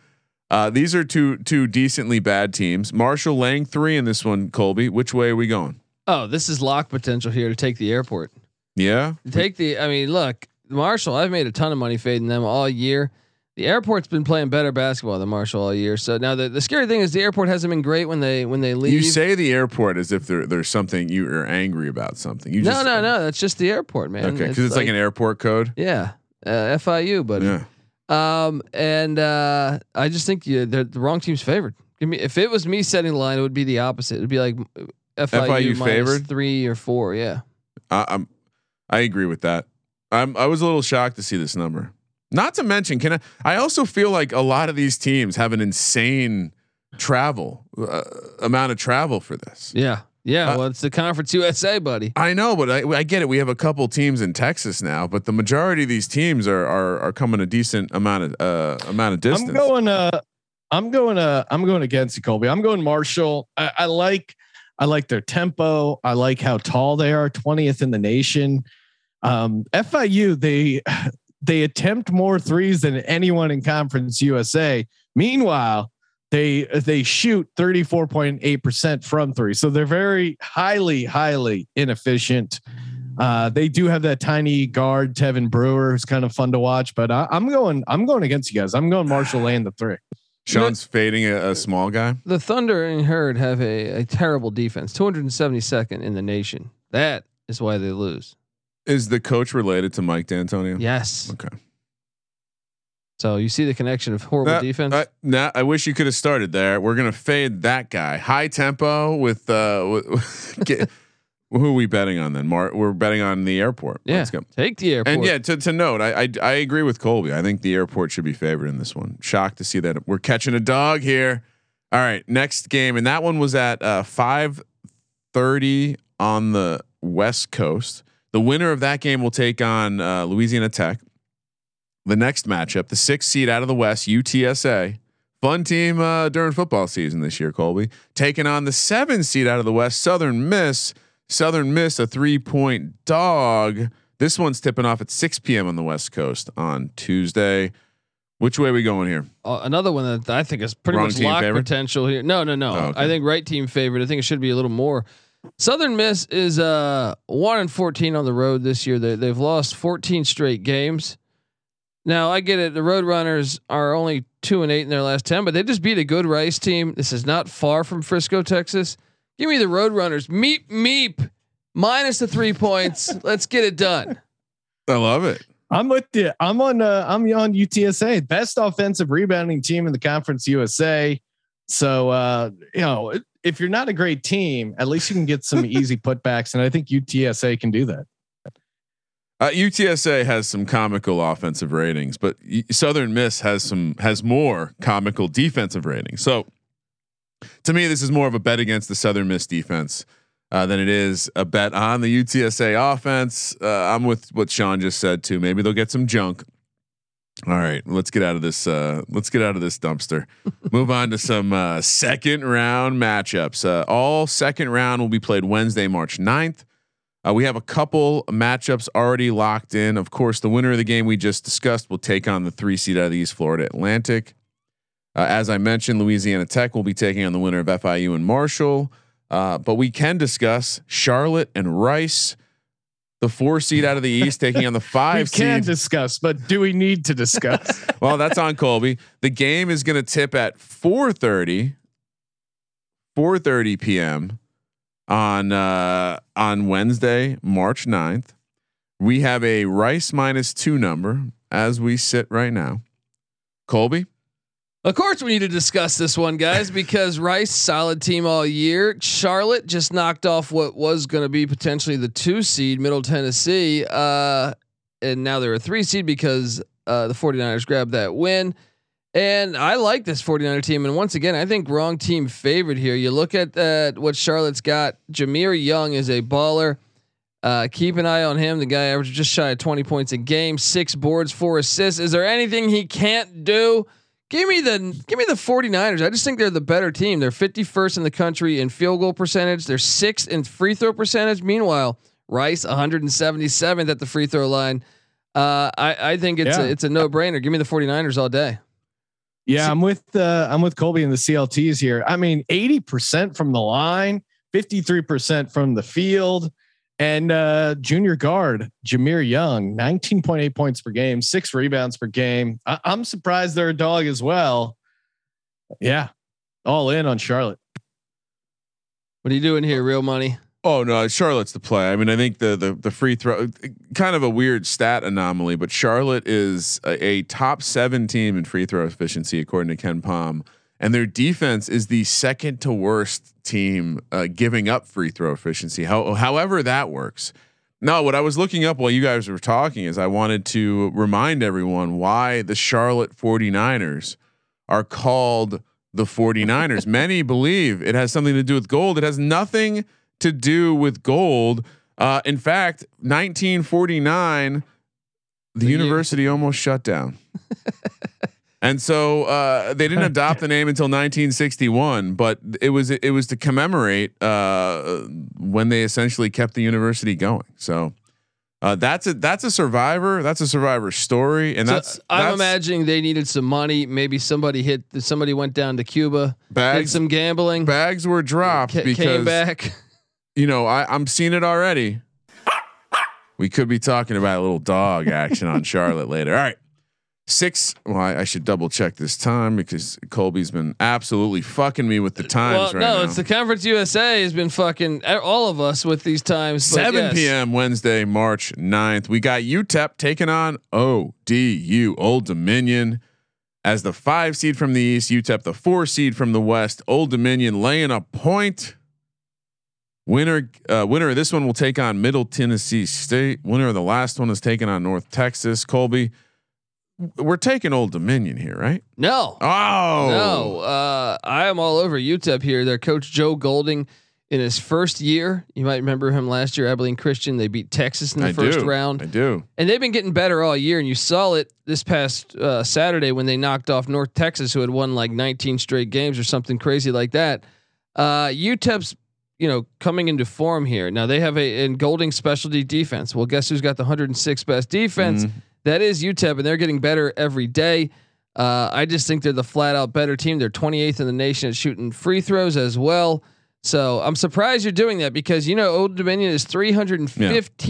Uh, these are two two decently bad teams. Marshall laying three in this one. Colby, which way are we going? Oh, this is lock potential here to take the airport. Yeah, Take the. I mean, look, Marshall. I've made a ton of money fading them all year. The airport's been playing better basketball than Marshall all year. So now the, the scary thing is the airport hasn't been great when they when they leave. you say the airport as if there, there's something you are angry about something. You no, just, no, no. That's just the airport, man. Okay, because it's, like, an airport code. yeah, uh, FIU, but Yeah. um, and uh, I just think you the, the wrong team's favored. Give me if it was me setting the line, it would be the opposite. It'd be like uh, FIU, FIU favored? three or four. Yeah. I, I'm, I agree with that. I'm, I was a little shocked to see this number. Not to mention, can I? I also feel like a lot of these teams have an insane travel uh, amount of travel for this. Yeah. Yeah. Uh, well, it's the Conference USA, buddy. I know, but I, I get it. We have a couple teams in Texas now, but the majority of these teams are are, are coming a decent amount of uh, amount of distance. I'm going. Uh, I'm going. Uh, I'm going against you, Colby. I'm going Marshall. I, I like. I like their tempo. I like how tall they are. Twentieth in the nation. Um, FIU. They they attempt more threes than anyone in Conference USA. Meanwhile, they they shoot 34.8 percent from three. So they're very highly highly inefficient. Uh, they do have that tiny guard, Tevin Brewer, who's kind of fun to watch. But I, I'm going, I'm going against you guys. I'm going Marshall Lane the three. Sean's fading a, a small guy. The Thundering Herd have a, a terrible defense, 272nd in the nation. That is why they lose. Is the coach related to Mike D'Antoni? Yes. Okay. So you see the connection of horrible defense. I, nah, I wish you could have started there. We're gonna fade that guy. High tempo with uh, with, get, who are we betting on then? Mark, we're betting on the airport. yeah. Let's go. Take the airport. And yeah, to, to note, I, I I agree with Colby. I think the airport should be favored in this one. Shocked to see that we're catching a dog here. All right, next game, and that one was at uh, five thirty on the West Coast. The winner of that game will take on uh, Louisiana Tech. The next matchup, the sixth seed out of the West, UTSA, fun team uh, during football season this year. Colby taking on the seven seed out of the West, Southern Miss. Southern Miss, a three point dog. This one's tipping off at 6 p.m. on the West Coast on Tuesday. Which way are we going here? Uh, another one that I think is pretty Wrong much lock potential here. No, no, no. Oh, okay. I think right team favorite. I think it should be a little more. Southern Miss is uh one and fourteen on the road this year. They they've lost fourteen straight games. Now I get it. The Roadrunners are only two and eight in their last ten, but they just beat a good Rice team. This is not far from Frisco, Texas. Give me the Roadrunners. Meep meep. Minus the three points. Let's get it done. I love it. I'm with you. I'm on. Uh, I'm on UTSA, best offensive rebounding team in the Conference USA. So uh, you know, if you're not a great team, at least you can get some easy putbacks, and I think UTSA can do that. Uh, UTSA has some comical offensive ratings, but Southern Miss has some has more comical defensive ratings. So, to me, this is more of a bet against the Southern Miss defense uh, than it is a bet on the UTSA offense. Uh, I'm with what Sean just said too. Maybe they'll get some junk. All right, let's get out of this. Uh, let's get out of this dumpster. Move on to some uh, second round matchups. Uh, all second round will be played Wednesday, March 9th. Uh, we have a couple matchups already locked in. Of course, the winner of the game we just discussed will take on the three seed out of the East Florida Atlantic. Uh, as I mentioned, Louisiana Tech will be taking on the winner of FIU and Marshall. Uh, but we can discuss Charlotte and Rice, the four seed out of the East, taking on the five. We can seed. discuss, but do we need to discuss? well, that's on Colby. The game is going to tip at 4:30 4:30 p.m. on uh on Wednesday, March 9th. We have a Rice minus 2 number as we sit right now. Colby, Of course, we need to discuss this one, guys, because Rice solid team all year. Charlotte just knocked off what was going to be potentially the two seed, Middle Tennessee. Uh, and now they're a three seed because uh, the 49ers grabbed that win. And I like this 49er team. And once again, I think wrong team favorite here. You look at uh, what Charlotte's got. Jhmir Young is a baller. Uh, keep an eye on him. The guy averaged just shy of 20 points a game, six boards, four assists. Is there anything he can't do? Give me the give me the 49ers. I just think they're the better team. They're 51st in the country in field goal percentage. They're sixth in free throw percentage. Meanwhile, Rice 177th at the free throw line. Uh, I, I think it's Yeah. a, it's a no brainer. Give me the 49ers all day. Yeah, I'm with uh, I'm with Colby and the CLTs here. I mean, 80% from the line, 53% from the field, and uh, junior guard Jhmir Young, 19.8 points per game, six rebounds per game. I- I'm surprised they're a dog as well. Yeah, all in on Charlotte. What are you doing here, real money? Oh no, Charlotte's the play. I mean, I think the the the free throw, kind of a weird stat anomaly, but Charlotte is a, a top seven team in free throw efficiency according to KenPom, and their defense is the second to worst team uh, giving up free throw efficiency. How, however that works. Now, what I was looking up while you guys were talking is I wanted to remind everyone why the Charlotte 49ers are called the 49ers. Many believe it has something to do with gold. It has nothing to do with gold. Uh, in fact, 1949, the The year- university almost shut down. and so uh, they didn't adopt the name until 1961, but it was it was to commemorate uh, when they essentially kept the university going. So uh, that's a that's a survivor. That's a survivor story, and So, that's, I'm that's imagining they needed some money. Maybe somebody hit. Somebody went down to Cuba, did bags. some gambling, Bags were dropped ca- because came back. you know, I, I'm seeing it already. We could be talking about a little dog action on Charlotte later. All right. Six. Well, I, I should double check this time because Colby's been absolutely fucking me with the times Well, right no, now. it's the Conference USA has been fucking all of us with these times. 7 yes. p.m. Wednesday, March 9th. We got UTEP taking on ODU, Old Dominion, as the five seed from the East, UTEP the four seed from the West. Old Dominion laying a point. Winner, uh, winner of this one will take on Middle Tennessee State. Winner of the last one is taking on North Texas. Colby, we're taking Old Dominion here, right? No, Oh no, uh, I am all over UTEP here. Their coach Joe Golding, in his first year, you might remember him last year, Abilene Christian. They beat Texas in the I first do. round. I do. And they've been getting better all year, and you saw it this past uh, Saturday when they knocked off North Texas, who had won like 19 straight games or something crazy like that. Uh, UTEP's, you know, coming into form here. Now they have a in Golding specialty defense. Well, guess who's got the 106 best defense? That is UTEP, and they're getting better every day. Uh, I just think they're the flat out better team. They're 28th in the nation at shooting free throws as well. So I'm surprised you're doing that because you know Old Dominion is 315th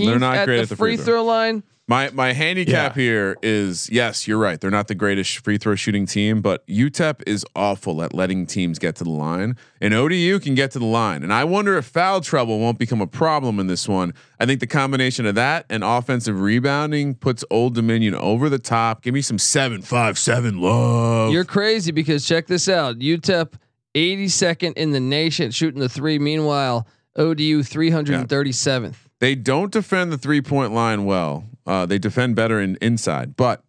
they're at the, at the free free throw line. My my handicap here is yes, you're right. They're not the greatest free throw shooting team, but UTEP is awful at letting teams get to the line, and ODU can get to the line. And I wonder if foul trouble won't become a problem in this one. I think the combination of that and offensive rebounding puts Old Dominion over the top. Give me some seven five seven love. You're crazy because check this out. UTEP 82nd in the nation shooting the three. Meanwhile, ODU 337th. They don't defend the three point line well. Uh, they defend better in inside, but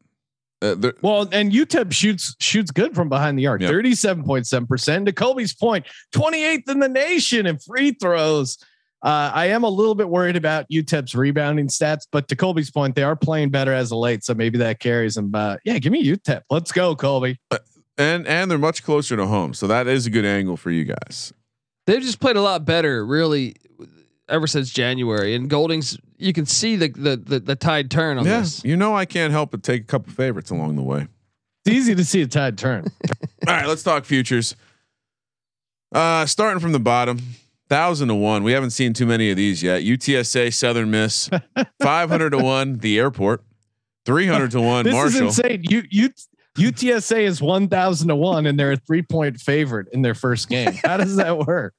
uh, Well, and UTEP shoots shoots good from behind the arc, thirty seven point seven percent. To Colby's point, twenty eighth in the nation in free throws. Uh, I am a little bit worried about UTEP's rebounding stats, but to Colby's point, they are playing better as of late, so maybe that carries them. But yeah, give me UTEP. Let's go, Colby. and and they're much closer to home, so that is a good angle for you guys. They've just played a lot better, really, ever since January. And Golding's, you can see the the the, the tide turn on Yeah, this. you know I can't help but take a couple favorites along the way. It's easy to see a tide turn. All right, let's talk futures. Uh, starting from the bottom, thousand to one. We haven't seen too many of these yet. UTSA Southern Miss, five hundred to one. The airport, three hundred to one. this Marshall. is insane. You you. UTSA is one thousand to one, and they're a three point favorite in their first game. How does that work?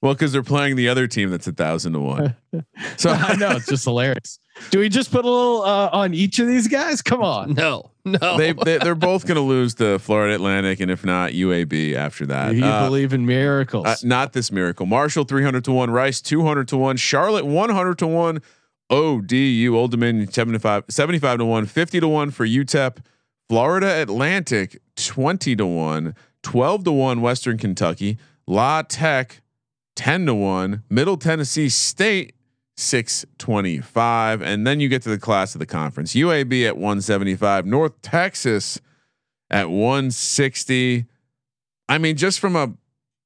Well, because they're playing the other team that's a thousand to one. So I know it's just hilarious. Do we just put a little uh, on each of these guys? Come on. No, no. they, they they're both going to lose to Florida Atlantic, and if not UAB after that. you Uh, believe in miracles. Uh, not this miracle. Marshall 300 to 1, Rice 200 to 1, Charlotte 100 to 1, ODU, Old Dominion 75, 75 to 1, 50 to 1 for UTEP, Florida Atlantic 20 to 1, 12 to 1 Western Kentucky, La Tech 10 to 1, Middle Tennessee State 625. And then you get to the class of the conference UAB at 175, North Texas at 160. I mean, just from a,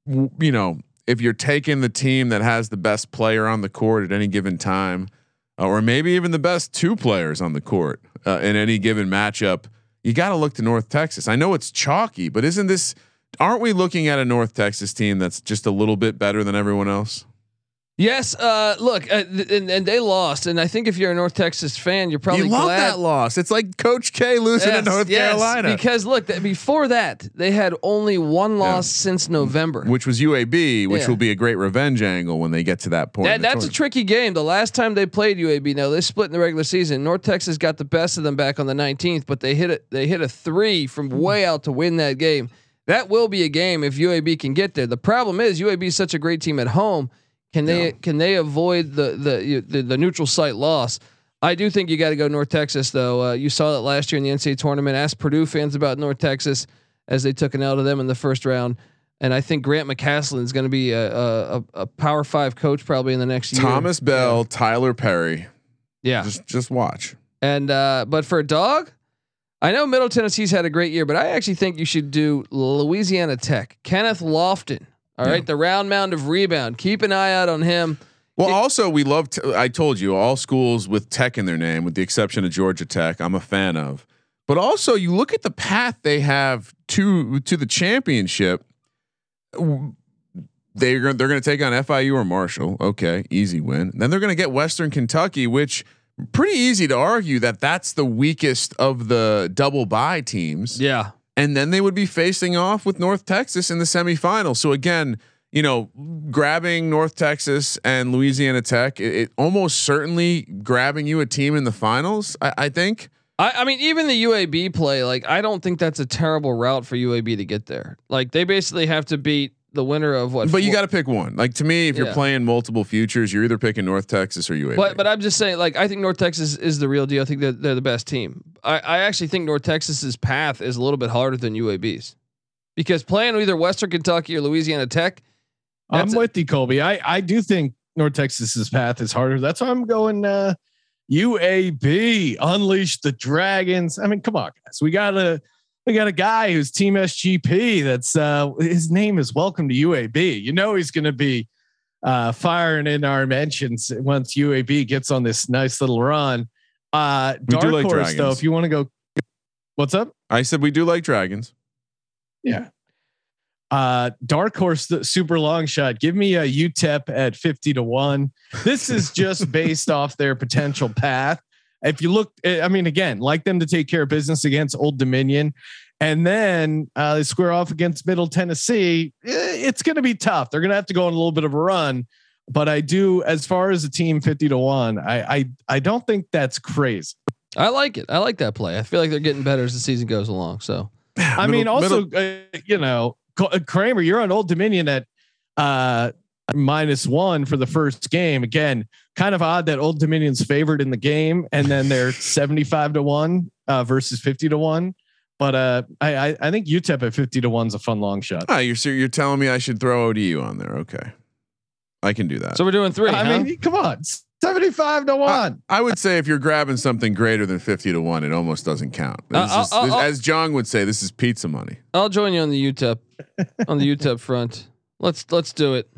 you know, if you're taking the team that has the best player on the court at any given time, uh, or maybe even the best two players on the court uh, in any given matchup, you got to look to North Texas. I know it's chalky, but isn't this? Aren't we looking at a North Texas team that's just a little bit better than everyone else? Yes. Uh, look, uh, th- and, and they lost, and I think if you're a North Texas fan, you're probably you love glad. that loss. It's like Coach K losing Yes, to North yes, Carolina, Because look, th- before that, they had only one loss since November. which was UAB, which Yeah. will be a great revenge angle when they get to that point. That, that's a tricky game. The last time they played UAB, now they split in the regular season. North Texas got the best of them back on the 19th, but they hit it. They hit a three from way out to win that game. That will be a game if UAB can get there. The problem is UAB is such a great team at home. Can they can they avoid the the the, the neutral site loss? I do think you got to go North Texas though. Uh, you saw that last year in the NCAA tournament. Ask Purdue fans about North Texas as they took an L to them in the first round. And I think Grant McCasland is going to be a, a, a- Power Five coach probably in the next year. Thomas Bell, Tylor Perry. Yeah. Just just watch. And uh, but for a dog, I know Middle Tennessee's had a great year, but I actually think you should do Louisiana Tech. Kenneth Lofton. All right, the round mound of rebound. Keep an eye out on him. Well, also we love. T- I told you all schools with Tech in their name, with the exception of Georgia Tech. I'm a fan of. But also, you look at the path they have to to the championship. They're they're going to take on FIU or Marshall. Okay, easy win. Then they're going to get Western Kentucky, which pretty easy to argue that that's the weakest of the double bye teams Yeah. and then they would be facing off with North Texas in the semifinal. So again, you know, grabbing North Texas and Louisiana Tech, it, it almost certainly grabbing you a team in the finals. I, I think. I, I mean, even the UAB play, like I don't think that's a terrible route for UAB to get there. Like they basically have to beat the winner of what. But you got to pick one. Like to me, if you're playing multiple futures, you're either picking North Texas or UAB. But but I'm just saying, like I think North Texas is the real deal. I think that they're the best team. I, I actually think North Texas's path is a little bit harder than UAB's because playing either Western Kentucky or Louisiana Tech. I'm That's a- with you, Colby. I I do think North Texas's path is harder. That's why I'm going uh, UAB. Unleash the dragons. I mean, come on, guys. We got a we got a guy who's Team SGP. That's uh, his name is Welcome to UAB. You know he's going to be uh, firing in our mentions once UAB gets on this nice little run. Uh, We dark like horse though. If you want to go, what's up? I said we do like dragons. Yeah. Uh, dark horse, the super long shot. Give me a UTEP at 50 to one. This is just based off their potential path. If you look, eh, I mean, again, like them to take care of business against Old Dominion, and then uh, they square off against Middle Tennessee. eh, It's going to be tough. They're going to have to go on a little bit of a run. But I do, as far as a team 50 to one, I I, I don't think that's crazy. I like it. I like that play. I feel like they're getting better as the season goes along. So I mean, also, uh, you know, uh, Kramer, you're on Old Dominion at uh, minus one for the first game. Again, kind of odd that Old Dominion's favored in the game, and then they're 75 to one uh, versus 50 to one. But uh, I, I I think UTEP at 50 to one's a fun long shot. Ah, you're you're telling me I should throw ODU on there? Okay, I can do that. so we're doing three. I huh? mean, come on, 75 to one. I would say if you're grabbing something greater than 50 to 1, it almost doesn't count. This Uh, is- I'll- this- I'll- as John would say, this is pizza money. I'll join you on the UTEP on the UTEP front. Let's let's do it.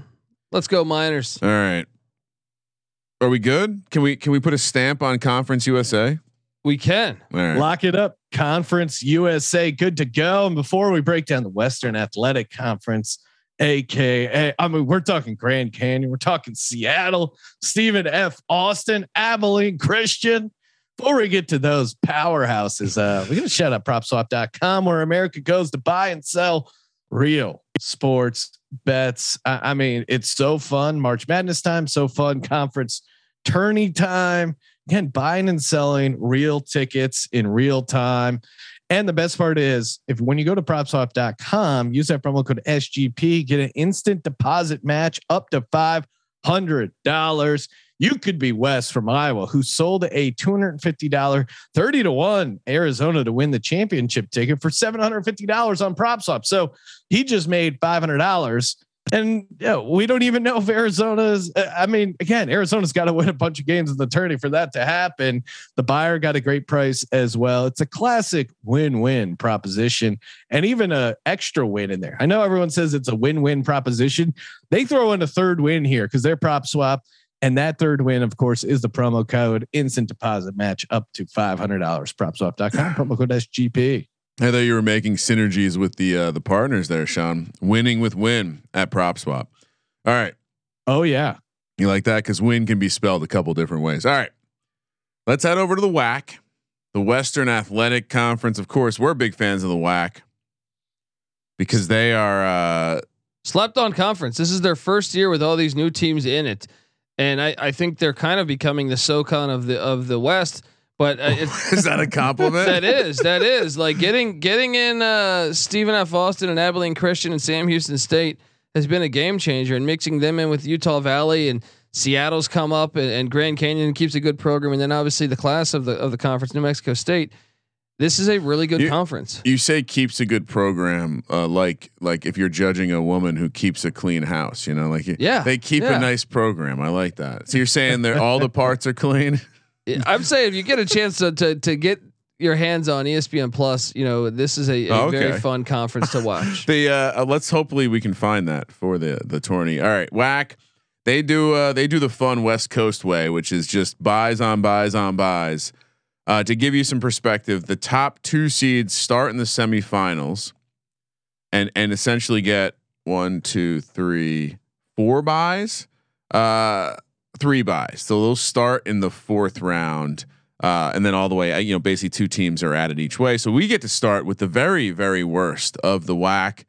Let's go Miners. All right. Are we good? Can we can we put a stamp on Conference USA? We can. All right. Lock it up. Conference USA, good to go. And before we break down the Western Athletic Conference, aka, I mean, we're talking Grand Canyon, we're talking Seattle, Stephen F. Austin, Abilene Christian. Before we get to those powerhouses, uh, we're gonna shout out propswap.com where America goes to buy and sell real sports bets. I, I mean, it's so fun. March Madness time, so fun. Conference tourney time. Again, buying and selling real tickets in real time. And the best part is if when you go to propswap.com, use that promo code SGP, get an instant deposit match up to $500. You could be Wes from Iowa, who sold a $250 30 to 1 Arizona to win the championship ticket for $750 on prop swap. So he just made $500. And yeah, we don't even know if Arizona's. uh, I mean, again, Arizona's got to win a bunch of games in the tourney for that to happen. The buyer got a great price as well. It's a classic win-win proposition, and even a extra win in there. I know everyone says it's a win-win proposition. They throw in a third win here because they're prop swap, and that third win, of course, is the promo code instant deposit match up to five hundred dollars. Propswap.com promo code SGP. I thought you were making synergies with the uh, the partners there, Sean. Winning with win at Prop Swap. All right, Oh yeah. you like that because win can be spelled a couple different ways. All right, let's head over to the WAC, the Western Athletic Conference. Of course, we're big fans of the WAC because they are. Uh, Slept on conference. This is their first year with all these new teams in it, and I, I think they're kind of becoming the SoCon of the of the West. But uh, it's, is that a compliment? that is that is like getting getting in uh, Stephen F. Austin and Abilene Christian and Sam Houston State has been a game changer, and mixing them in with Utah Valley and Seattle's come up, and, and Grand Canyon keeps a good program, and then obviously the class of the of the conference, New Mexico State. This is a really good You- conference. You say keeps a good program, uh, like like if you're judging a woman who keeps a clean house, you know, like Yeah, they keep yeah. a nice program. I like that. So you're saying that all the parts are clean. I'm saying if you get a chance to to, to get your hands on ESPN Plus, you know this is a, a Oh, okay. very fun conference to watch. The uh, uh, let's hopefully we can find that for the the tourney. All right, WAC. They do uh, they do the fun West Coast way, which is just buys on buys on buys. Uh, to give you some perspective, the top two seeds start in the semifinals, and and essentially get one, two, three, four buys, uh, three buys. So they'll start in the fourth round, uh, and then all the way. uh, You know, basically two teams are added each way. So we get to start with the very very worst of the WAC,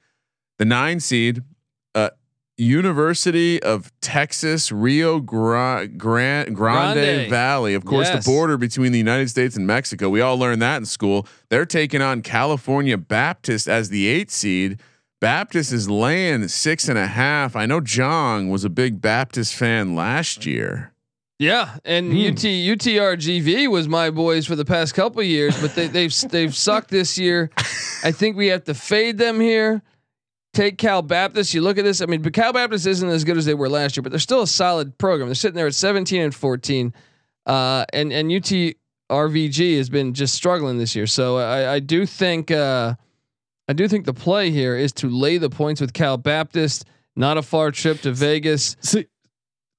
the nine seed. Uh, University of Texas, Rio Gra- Grande, Grande. Valley. Of course, Yes. the border between the United States and Mexico. We all learned that in school. They're taking on California Baptist as the eight seed. Baptist is laying six and a half. I know Jong was a big Baptist fan last year. Yeah, and Hmm. UT UTRGV was my boys for the past couple years, but they, they've they've sucked this year. I think we have to fade them here. Take Cal Baptist. You look at this. I mean, but Cal Baptist isn't as good as they were last year, but they're still a solid program. They're sitting there at 17 and 14, uh, and and UTRVG has been just struggling this year. So I, I do think uh, I do think the play here is to lay the points with Cal Baptist. Not a far trip to Vegas. See,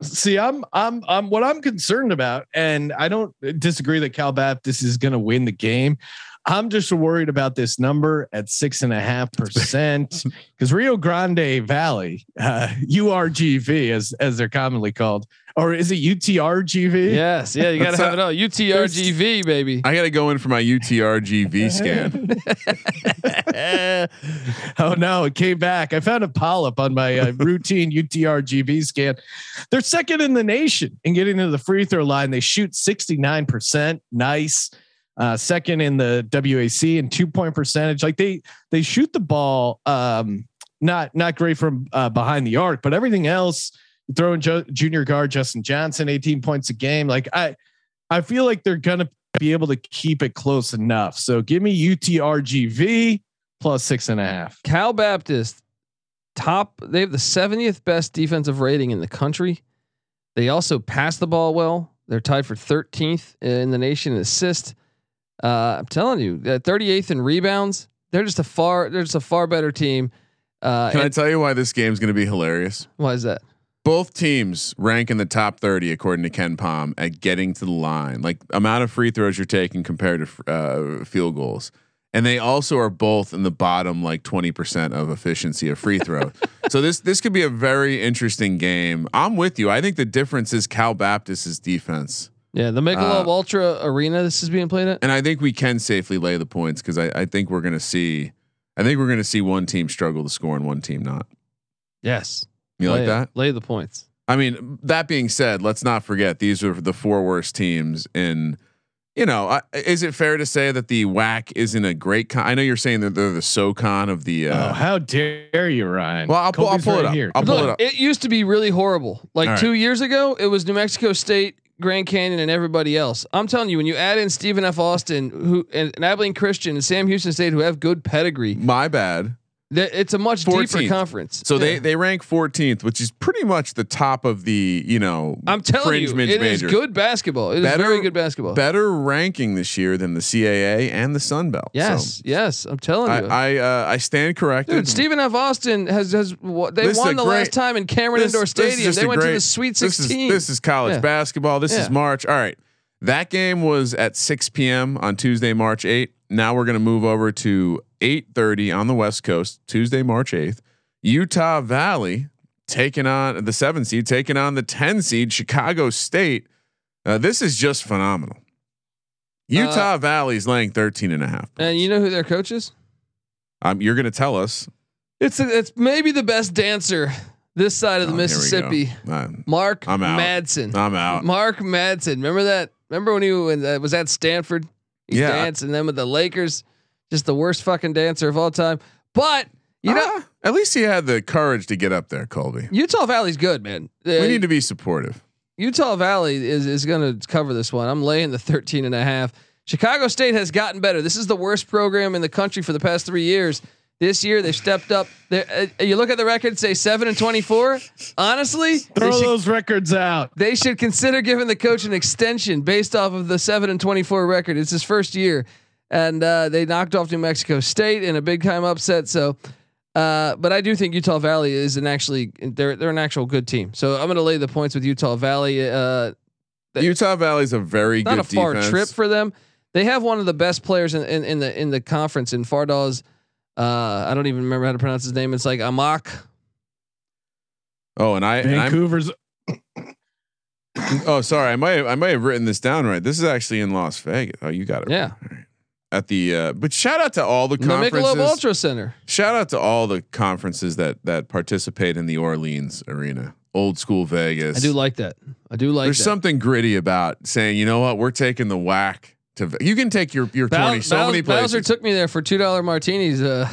see, I'm, I'm, I'm. What I'm concerned about, and I don't disagree that Cal Baptist is going to win the game. I'm just worried about this number at six and a half percent because Rio Grande Valley, uh, URGV, as as they're commonly called, or is it UTRGV? Yes, yeah, you got to That's have it all. UTRGV, baby. I got to go in for my UTRGV scan. oh no, it came back. I found a polyp on my uh, routine UTRGV scan. They're second in the nation in getting to the free throw line. They shoot 69%. Nice. Uh, second in the WAC and two point percentage. Like they they shoot the ball um not not great from uh, behind the arc, but everything else throwing jo- junior guard Justin Johnson 18 points a game. Like I I feel like they're gonna be able to keep it close enough. So give me UTRGV plus six and a half. Cal Baptist, top. They have the 70th best defensive rating in the country. They also pass the ball well. They're tied for 13th in the nation in assist. Uh, I'm telling you, uh, 38th in rebounds. They're just a far. They're just a far better team. Uh, Can I tell you why this game's going to be hilarious? why is that? Both teams rank in the top 30 according to KenPom at getting to the line, like amount of free throws you're taking compared to uh, field goals. And they also are both in the bottom like 20% of efficiency of free throw. so this this could be a very interesting game. I'm with you. I think the difference is Cal Baptist's defense. Yeah, the Michelob Uh, Ultra Arena. This is being played at. And I think we can safely lay the points because I, I think we're gonna see I think we're gonna see one team struggle to score and one team not. Yes, You lay like it. that? Lay the points. I mean, that being said, let's not forget these are the four worst teams in you know, I, is it fair to say that the WAC isn't a great? Con- I know you're saying that they're the SoCon of the. oh, Uh, how dare you, Ryan? well, I'll, pull- I'll Kobe's pull right it up. Here. I'll pull it Look, up. it used to be really horrible. Like All right. two years ago, it was New Mexico State, Grand Canyon, and everybody else. I'm telling you, when you add in Stephen F. Austin, who and, and Abilene Christian and Sam Houston State, who have good pedigree, My bad. It's a much deeper conference. So they Yeah. they rank 14th, which is pretty much the top of the you know. I'm telling fringe you, it is good basketball. It is Better- very good basketball. Better ranking this year than the CAA and the Sun Belt. yes, So yes, I'm telling you. I I, uh, I stand corrected. Dude, Stephen F. Austin has has they This won the great- last time in Cameron This- Indoor Stadium. They went to the Sweet This is, 16. this is college Yeah. basketball. This Yeah. is March. All right. That game was at 6 p.m. on Tuesday, March 8th. Now we're going to move over to 8:30 on the West Coast, Tuesday, March 8th. Utah Valley taking on the 7 seed, taking on the 10 seed Chicago State. Uh, this is just phenomenal. Utah Valley's laying 13 and a half. and you know who their coach is? Um, you're going to tell us. It's a, it's maybe the best dancer this side of the Oh, here we go. Mississippi. Uh, Mark I'm out. Madsen. I'm out. Mark Madsen. Remember that? Remember when he uh, was at Stanford? He Yeah. danced and then with the Lakers, just the worst fucking dancer of all time. But you know, Ah, at least he had the courage to get up there, Colby. Utah Valley's good, man. Uh, we need to be supportive. Utah Valley is is going to cover this one. I'm laying the 13 and a half. Chicago State has gotten better. This is the worst program in the country for the past 3 years. This year they've stepped up. Uh, you look at the record, say 7 and 24. Honestly, Throw should, those records out. they should consider giving the coach an extension based off of the 7 and 24 record. It's his first year. And uh, they knocked off New Mexico State in a big time upset. So, uh, but I do think Utah Valley is an actually they're they're an actual good team. So I'm going to lay the points with Utah Valley. Uh, That- Utah Valley's a very not good a far defense. trip for them. They have one of the best players in, in, in the in the conference in Fardaws. Uh, I don't even remember how to pronounce his name. It's like Aimaq. Oh, and I, and I'm, Vancouver's oh, sorry, I might have, I might have written this down right. This is actually in Las Vegas. Oh, you got it. Yeah. At the uh, but shout out to all the conferences. The Michelob conferences. Ultra Center. Shout out to all the conferences that that participate in the Orleans arena, old school Vegas. I do like that. I do like There's that. something gritty about saying, you know what, we're taking the WAC to. You can take your your Bal- twenty so Bal- many places. Bowser took me there for two dollar martinis. Uh,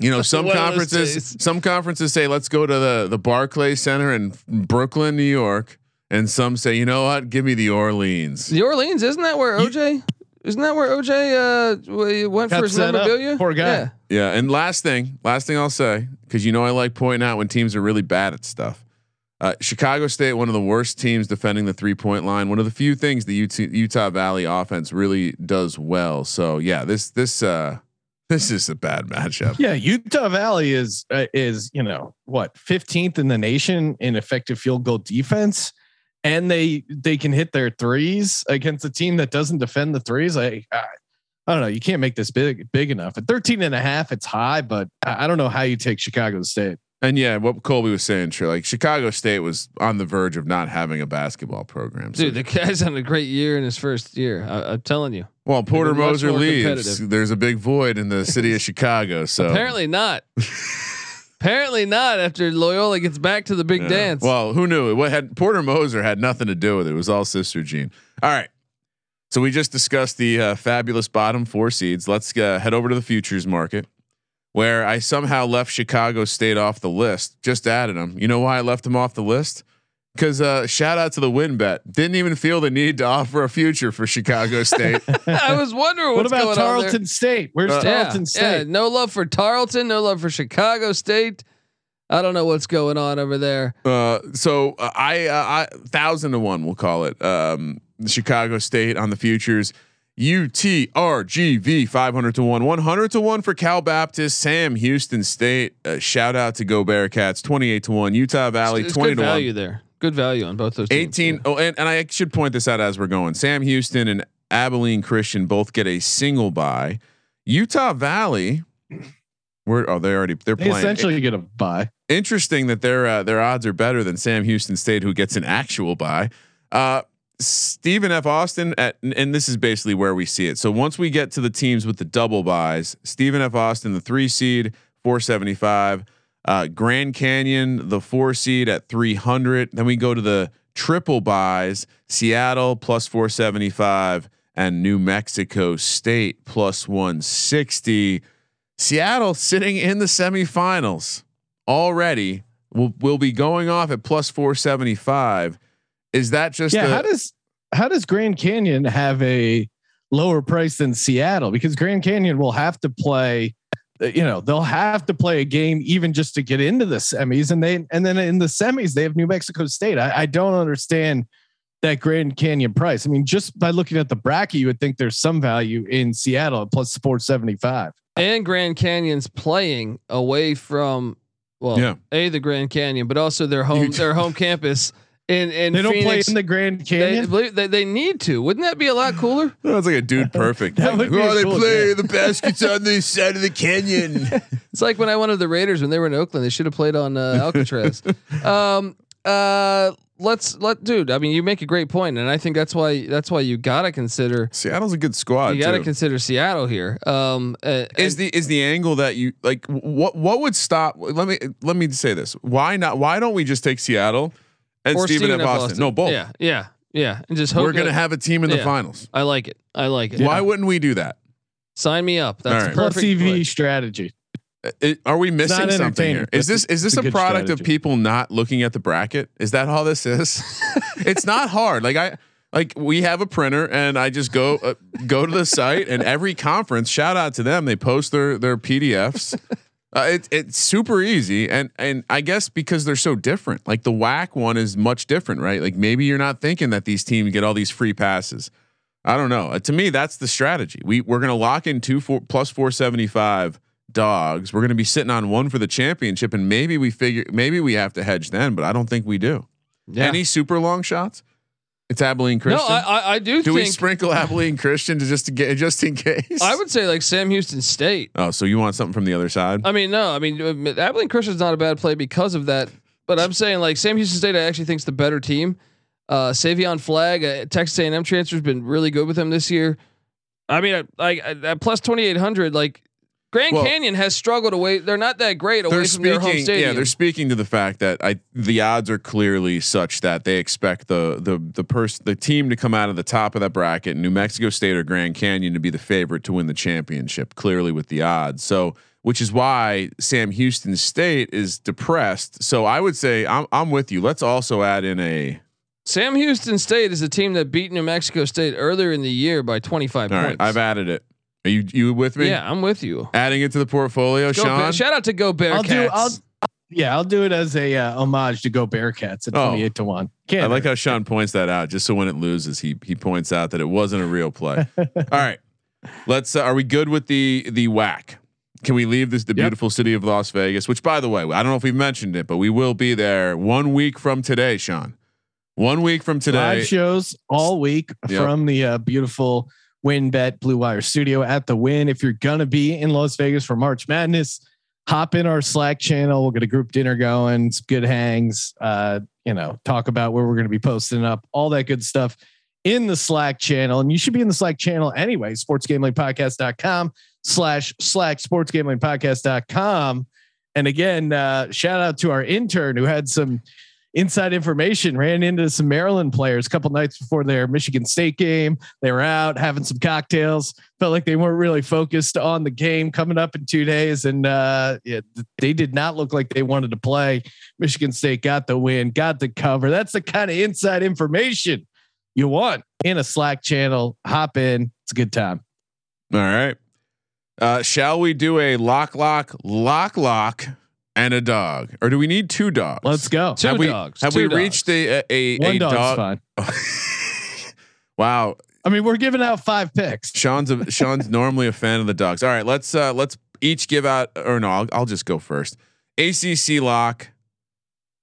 You know, some One of those conferences, some conferences say, let's go to the the Barclay Center in Brooklyn, New York, and some say, you know what, give me the Orleans. the Orleans isn't that where OJ? Isn't that where OJ uh, w- went Got for his set up. Poor guy. Yeah. Yeah, and last thing, last thing I'll say, because you know I like pointing out when teams are really bad at stuff. Uh, Chicago State, one of the worst teams defending the three point line. One of the few things the UT, Utah Valley offense really does well. So yeah, this this uh, this is a bad matchup. Yeah, Utah Valley is uh, is you know what 15th in the nation in effective field goal defense, and they they can hit their threes against a team that doesn't defend the threes. I I, I don't know. You can't make this big big enough. At 13 and a half, it's high, but I I don't know how you take Chicago State. And yeah, what Colby was saying, true. Like Chicago State was on the verge of not having a basketball program. So, Dude, the guy's had a great year in his first year. I, I'm telling you. well, Porter Moser leaves. There's a big void in the city of Chicago. So Apparently not. Apparently not. After Loyola gets back to the big Yeah. dance. Well, who knew? What had Porter Moser had nothing to do with it. It was all Sister Jean. All right. So we just discussed the uh, fabulous bottom four seeds. Let's uh, head over to the futures market, where I somehow left Chicago State off the list. Just added them. You know why I left them off the list? Because uh, shout out to the WynnBet. Didn't even feel the need to offer a future for Chicago State. I was wondering What about going on there. Tarleton State? Where's Uh, Tarleton yeah, State? yeah, no love for Tarleton, no love for Chicago State. I don't know what's going on over there. Uh, so uh, I, uh, I thousand to one, we'll call it. Um, Chicago State on the futures. UTRGV 500 to 1, 100 to 1 for Cal Baptist, Sam Houston State. Uh, shout out to Go Bearcats 28 to 1, Utah Valley It's 20 good to 1. value there. Good value on both those. teams. 18 oh and, and I should point this out as we're going. Sam Houston and Abilene Christian both get a single buy. Utah Valley where are oh they already they're They playing. essentially get a buy. Interesting that their uh, their odds are better than Sam Houston State who gets an actual buy. Uh Stephen F. Austin at and this is basically where we see it. So once we get to the teams with the double buys, Stephen F. Austin, the three seed, 475. Uh, Grand Canyon, the four seed at 300. Then we go to the triple buys, Seattle plus 475, and New Mexico State plus 160. Seattle sitting in the semifinals already will will be going off at plus 475. Is that just yeah. a- how does how does Grand Canyon have a lower price than Seattle? Because Grand Canyon will have to play. You know they'll have to play a game even just to get into the semis, and they and then in the semis they have New Mexico State. I, I don't understand that Grand Canyon price. I mean, just by looking at the bracket, you would think there's some value in Seattle at seventy five. and Grand Canyon's playing away from well, Yeah. a the Grand Canyon, but also their home their home campus in in They don't play in the Grand Canyon. believe- they, they need to. Wouldn't that be a lot cooler? That's like a dude perfect. That would be oh, they cool play game. the baskets on the side of the canyon. It's like when I went to the Raiders when they were in Oakland. They should have played on uh, Alcatraz. um, uh, let's let dude. I mean, you make a great point, and I think that's why that's why you gotta consider Seattle's a good squad. you gotta too. consider Seattle here. Um, uh, is the is the angle that you like what what would stop let me let me say this why not why don't we just take Seattle and or Steven, Stephen F. Austin? no both Yeah, yeah, yeah, and just hope we're gonna that- have a team in the yeah. finals I like it. I like it. why wouldn't we do that Sign me up. That's All right. Plus perfect. EV play. strategy. Uh, it- are we missing something entertaining, here but is this is this a a good product of people not looking at the bracket is that all this is it's not hard like I like we have a printer and I just go uh, go to the site and every conference shout out to them they post their their PDFs Uh, it, it's super easy, and and I guess because they're so different. Like the WAC one is much different, right? Like maybe you're not thinking that these teams get all these free passes. I don't know. Uh, to me, that's the strategy. We we're gonna lock in two four plus four seventy five dogs. We're gonna be sitting on one for the championship, and maybe we figure maybe we have to hedge then, but I don't think we do. Yeah. Any super long shots? It's Abilene no, Christian. I, I I do, do we sprinkle Abilene Christian to just to get just in case? I would say like Sam Houston State. Oh, so you want something from the other side? I mean, no, I mean uh, Abilene Christian's not a bad play because of that. But I'm saying like Sam Houston State, I actually think's the better team. Uh, Savion Flagg, uh, Texas A&M transfer's been really good with him this year. I mean, like at plus 2800, like Grand Well- Canyon has struggled away. They're not that great away from their home stadium. Yeah, they're speaking to the fact that I the odds are clearly such that they expect the the the person the team to come out of the top of that bracket, New Mexico State or Grand Canyon, to be the favorite to win the championship. Clearly with the odds, so which is why Sam Houston State is depressed. So I would say I'm I'm with you. Let's also add in a. Sam Houston State is a team that beat New Mexico State earlier in the year by 25 All right, points. I've added it. Are you you with me? yeah, I'm with you. Adding it to the portfolio, Go Sean. Bear, shout out to Go Bearcats. I'll do. I'll. Yeah, I'll do it as a uh, homage to Go Bearcats at Oh. twenty eight to one. Can't I like how Sean points that out, just so when it loses, he he points out that it wasn't a real play. All right, let's. Uh, are we good with the the WAC? Can we leave this the Yep. beautiful city of Las Vegas? Which, by the way, I don't know if we've mentioned it, but we will be there one week from today, Sean. One week from today. live shows all week Yep. from the uh, beautiful WynnBet Blue Wire Studio at the Wynn. If you're gonna be in Las Vegas for March Madness, hop in our Slack channel. We'll get a group dinner going, good hangs. Uh, you know, talk about where we're gonna be posting up, all that good stuff in the Slack channel. And you should be in the Slack channel anyway. Sportsgamblingpodcast.com slash Slack sportsgamblingpodcast.com. And again, uh, shout out to our intern who had some inside information ran into some Maryland players a couple nights before their Michigan State game. They were out having some cocktails. Felt like they weren't really focused on the game coming up in two days, and uh, yeah, they did not look like they wanted to play. Michigan State got the win, got the cover. That's the kind of inside information you want in a Slack channel. Hop in; it's a good time. All right. Uh, shall we do a lock, lock, lock, lock, and a dog, or do we need two dogs? Let's go. Two have we, dogs, Have two we dogs. reached a a, a, One a dog's dog? fine. wow, I mean, we're giving out five picks. Sean's a, Sean's normally a fan of the dogs. All right, let's uh let's each give out or no, I'll, I'll just go first. ACC lock.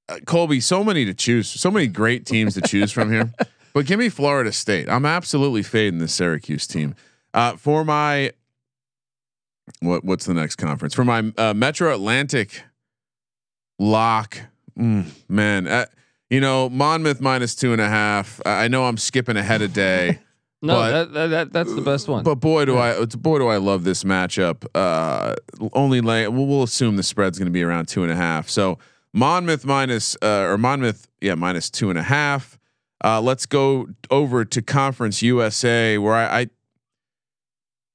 Uh, Colby, so many to choose, so many great teams to choose from here. But give me Florida State. I'm absolutely fading the Syracuse team. Uh, for my what what's the next conference? For my uh, Metro Atlantic lock, mm, man, uh, you know Monmouth minus two and a half. I I know I'm skipping ahead a day. No, But- that, that, that that's the best one. But boy, do I boy do I love this matchup. Uh, only lay we'll, we'll assume the spread's going to be around two and a half. So Monmouth minus uh, or Monmouth, yeah, minus two and a half. Uh, let's go over to Conference USA, where I, I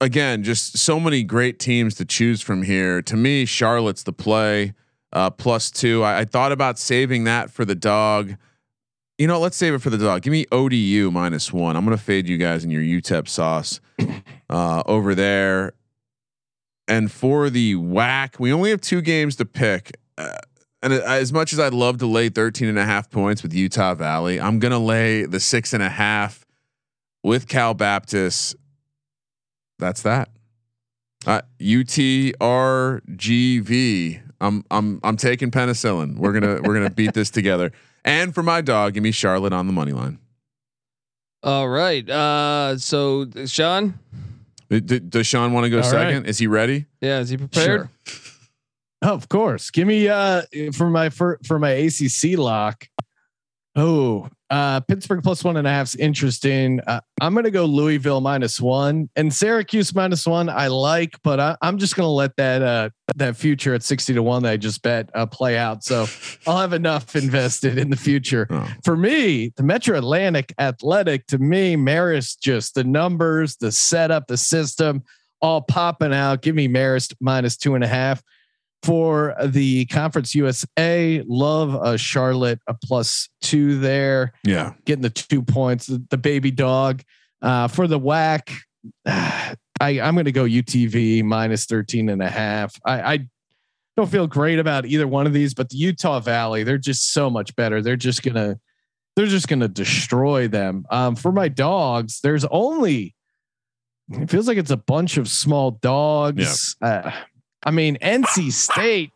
again just so many great teams to choose from here. To me, Charlotte's the play uh, plus two. I, I thought about saving that for the dog. You know, let's save it for the dog. Give me ODU minus one. I'm gonna fade you guys in your UTEP sauce uh, over there. And for the WAC, we only have two games to pick. Uh, and as much as I'd love to lay 13 and a half points with Utah Valley, I'm going to lay the six and a half with Cal Baptist. That's that. Uh, UTRGV. I'm I'm I'm taking penicillin. We're gonna we're gonna beat this together. And for my dog, give me Charlotte on the money line. All right. Uh, so Sean, D- d- does Sean want to go All second? right. Is he ready? yeah, is he prepared? Sure. Of course. Give me uh for my for, for my ACC lock. Oh, uh Pittsburgh plus one and a half is interesting. Uh, I'm gonna go Louisville minus one and Syracuse minus one. I like, but I, I'm just gonna let that uh that future at 60 to one that I just bet uh, play out. So I'll have enough invested in the future. Oh. For me, the Metro Atlantic Athletic to me, Marist just the numbers, the setup, the system, all popping out. Give me Marist minus two and a half for the Conference USA. Love a Charlotte a plus two there, Yeah. getting the two points. The, the baby dog uh, for the WAC. I I'm going to go UTV minus 13 and a half. I, I don't feel great about either one of these, but the Utah Valley, they're just so much better. They're just gonna they're just gonna destroy them. Um, for my dogs, there's only it feels like it's a bunch of small dogs. Uh, I mean, NC State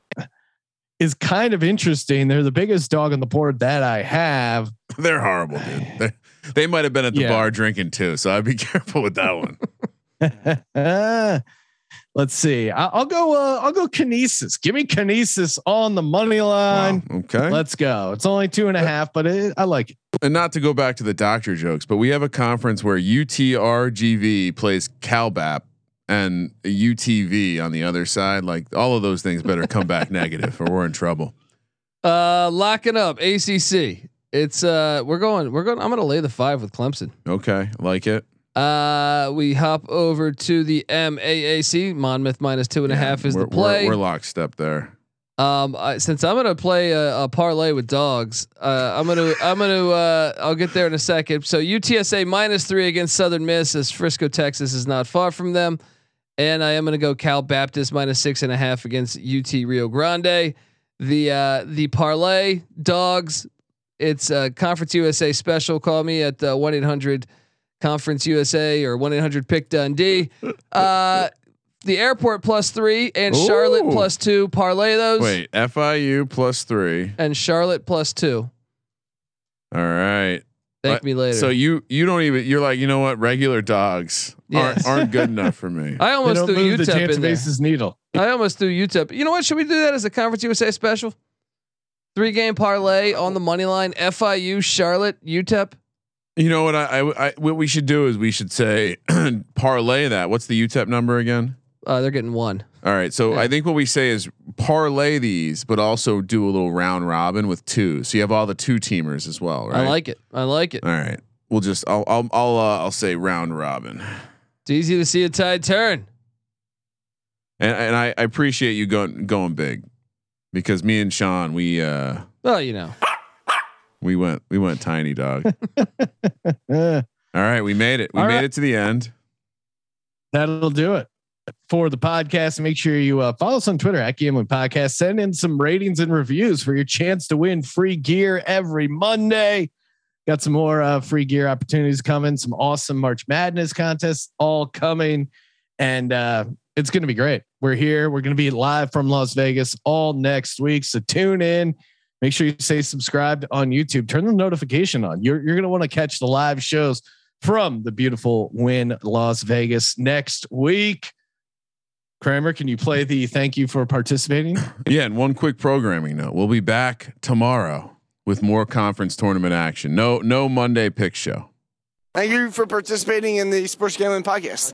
is kind of interesting. They're the biggest dog on the board that I have. They're horrible, dude. They, they might have been at the Yeah. bar drinking too, so I'd be careful with that one. Let's see. I- I'll go. Uh, I'll go Canisius. Give me Canisius on the money line. Wow. Okay. Let's go. It's only two and a half, but it, I like it. and not to go back to the doctor jokes, but we have a conference where UTRGV plays CalBAP and UTV on the other side. Like all of those things better come back negative, or we're in trouble. Uh, locking up ACC. It's uh, we're going. We're going. I'm going to lay the five with Clemson. Okay, like it. Uh, we hop over to the MAAC. Monmouth minus two and a half is the play. We're, we're lockstep there. Um, I, since I'm gonna play a, a parlay with dogs, uh, I'm gonna I'm gonna uh, I'll get there in a second. So UTSA minus three against Southern Miss, as Frisco, Texas is not far from them, and I am gonna go Cal Baptist minus six and a half against UT Rio Grande. The uh, the parlay dogs, it's uh, Conference USA special. Call me at one eight hundred Conference USA or one eight hundred Pick Dundee. Uh, the airport plus three and Charlotte plus two. Parlay those. Wait, FIU plus three. And Charlotte plus two. All right. Thank me later. So you you don't even you're like you know what regular dogs Yes. aren't aren't good enough for me. I almost don't threw move the UTEP chance in of there. needle. I almost threw UTEP. You know what? Should we do that as a Conference USA special? Three game parlay on the money line. FIU, Charlotte, UTEP. You know what I, I, I what we should do is we should say parlay that. What's the UTEP number again? Uh, they're getting one. All right, so Yeah. I think what we say is parlay these, but also do a little round robin with two. So you have all the two teamers as well, right? I like it. I like it. All right, we'll just I'll I'll I'll, uh, I'll say round robin, It's easy to see a tide turn. and and I, I appreciate you going going big, because me and Sean we uh Well, you know. we went we went tiny dog. All right, we made it. We All made right. it to the end. that'll do it for the podcast. Make sure you uh, follow us on Twitter at Gambling Podcast. Send in some ratings and reviews for your chance to win free gear every Monday. Got some more uh, free gear opportunities coming. Some awesome March Madness contests all coming, and uh, it's going to be great. We're here. We're going to be live from Las Vegas all next week. So tune in. Make sure you stay subscribed on YouTube. Turn the notification on. You're you're going to want to catch the live shows from the beautiful Wynn Las Vegas next week. Kramer, can you play the thank you for participating? Yeah, and one quick programming note: we'll be back tomorrow with more conference tournament action. No no Monday pick show. Thank you for participating in the Sports Gambling Podcast.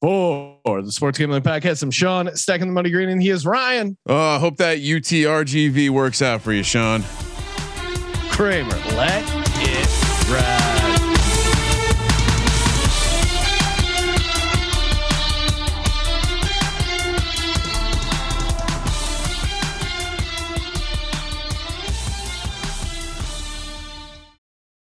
For the Sports Gambling Podcast, I'm Sean, stacking the money green, and he is Ryan Oh, I hope that UTRGV works out for you, Sean. Kramer. Let it Right.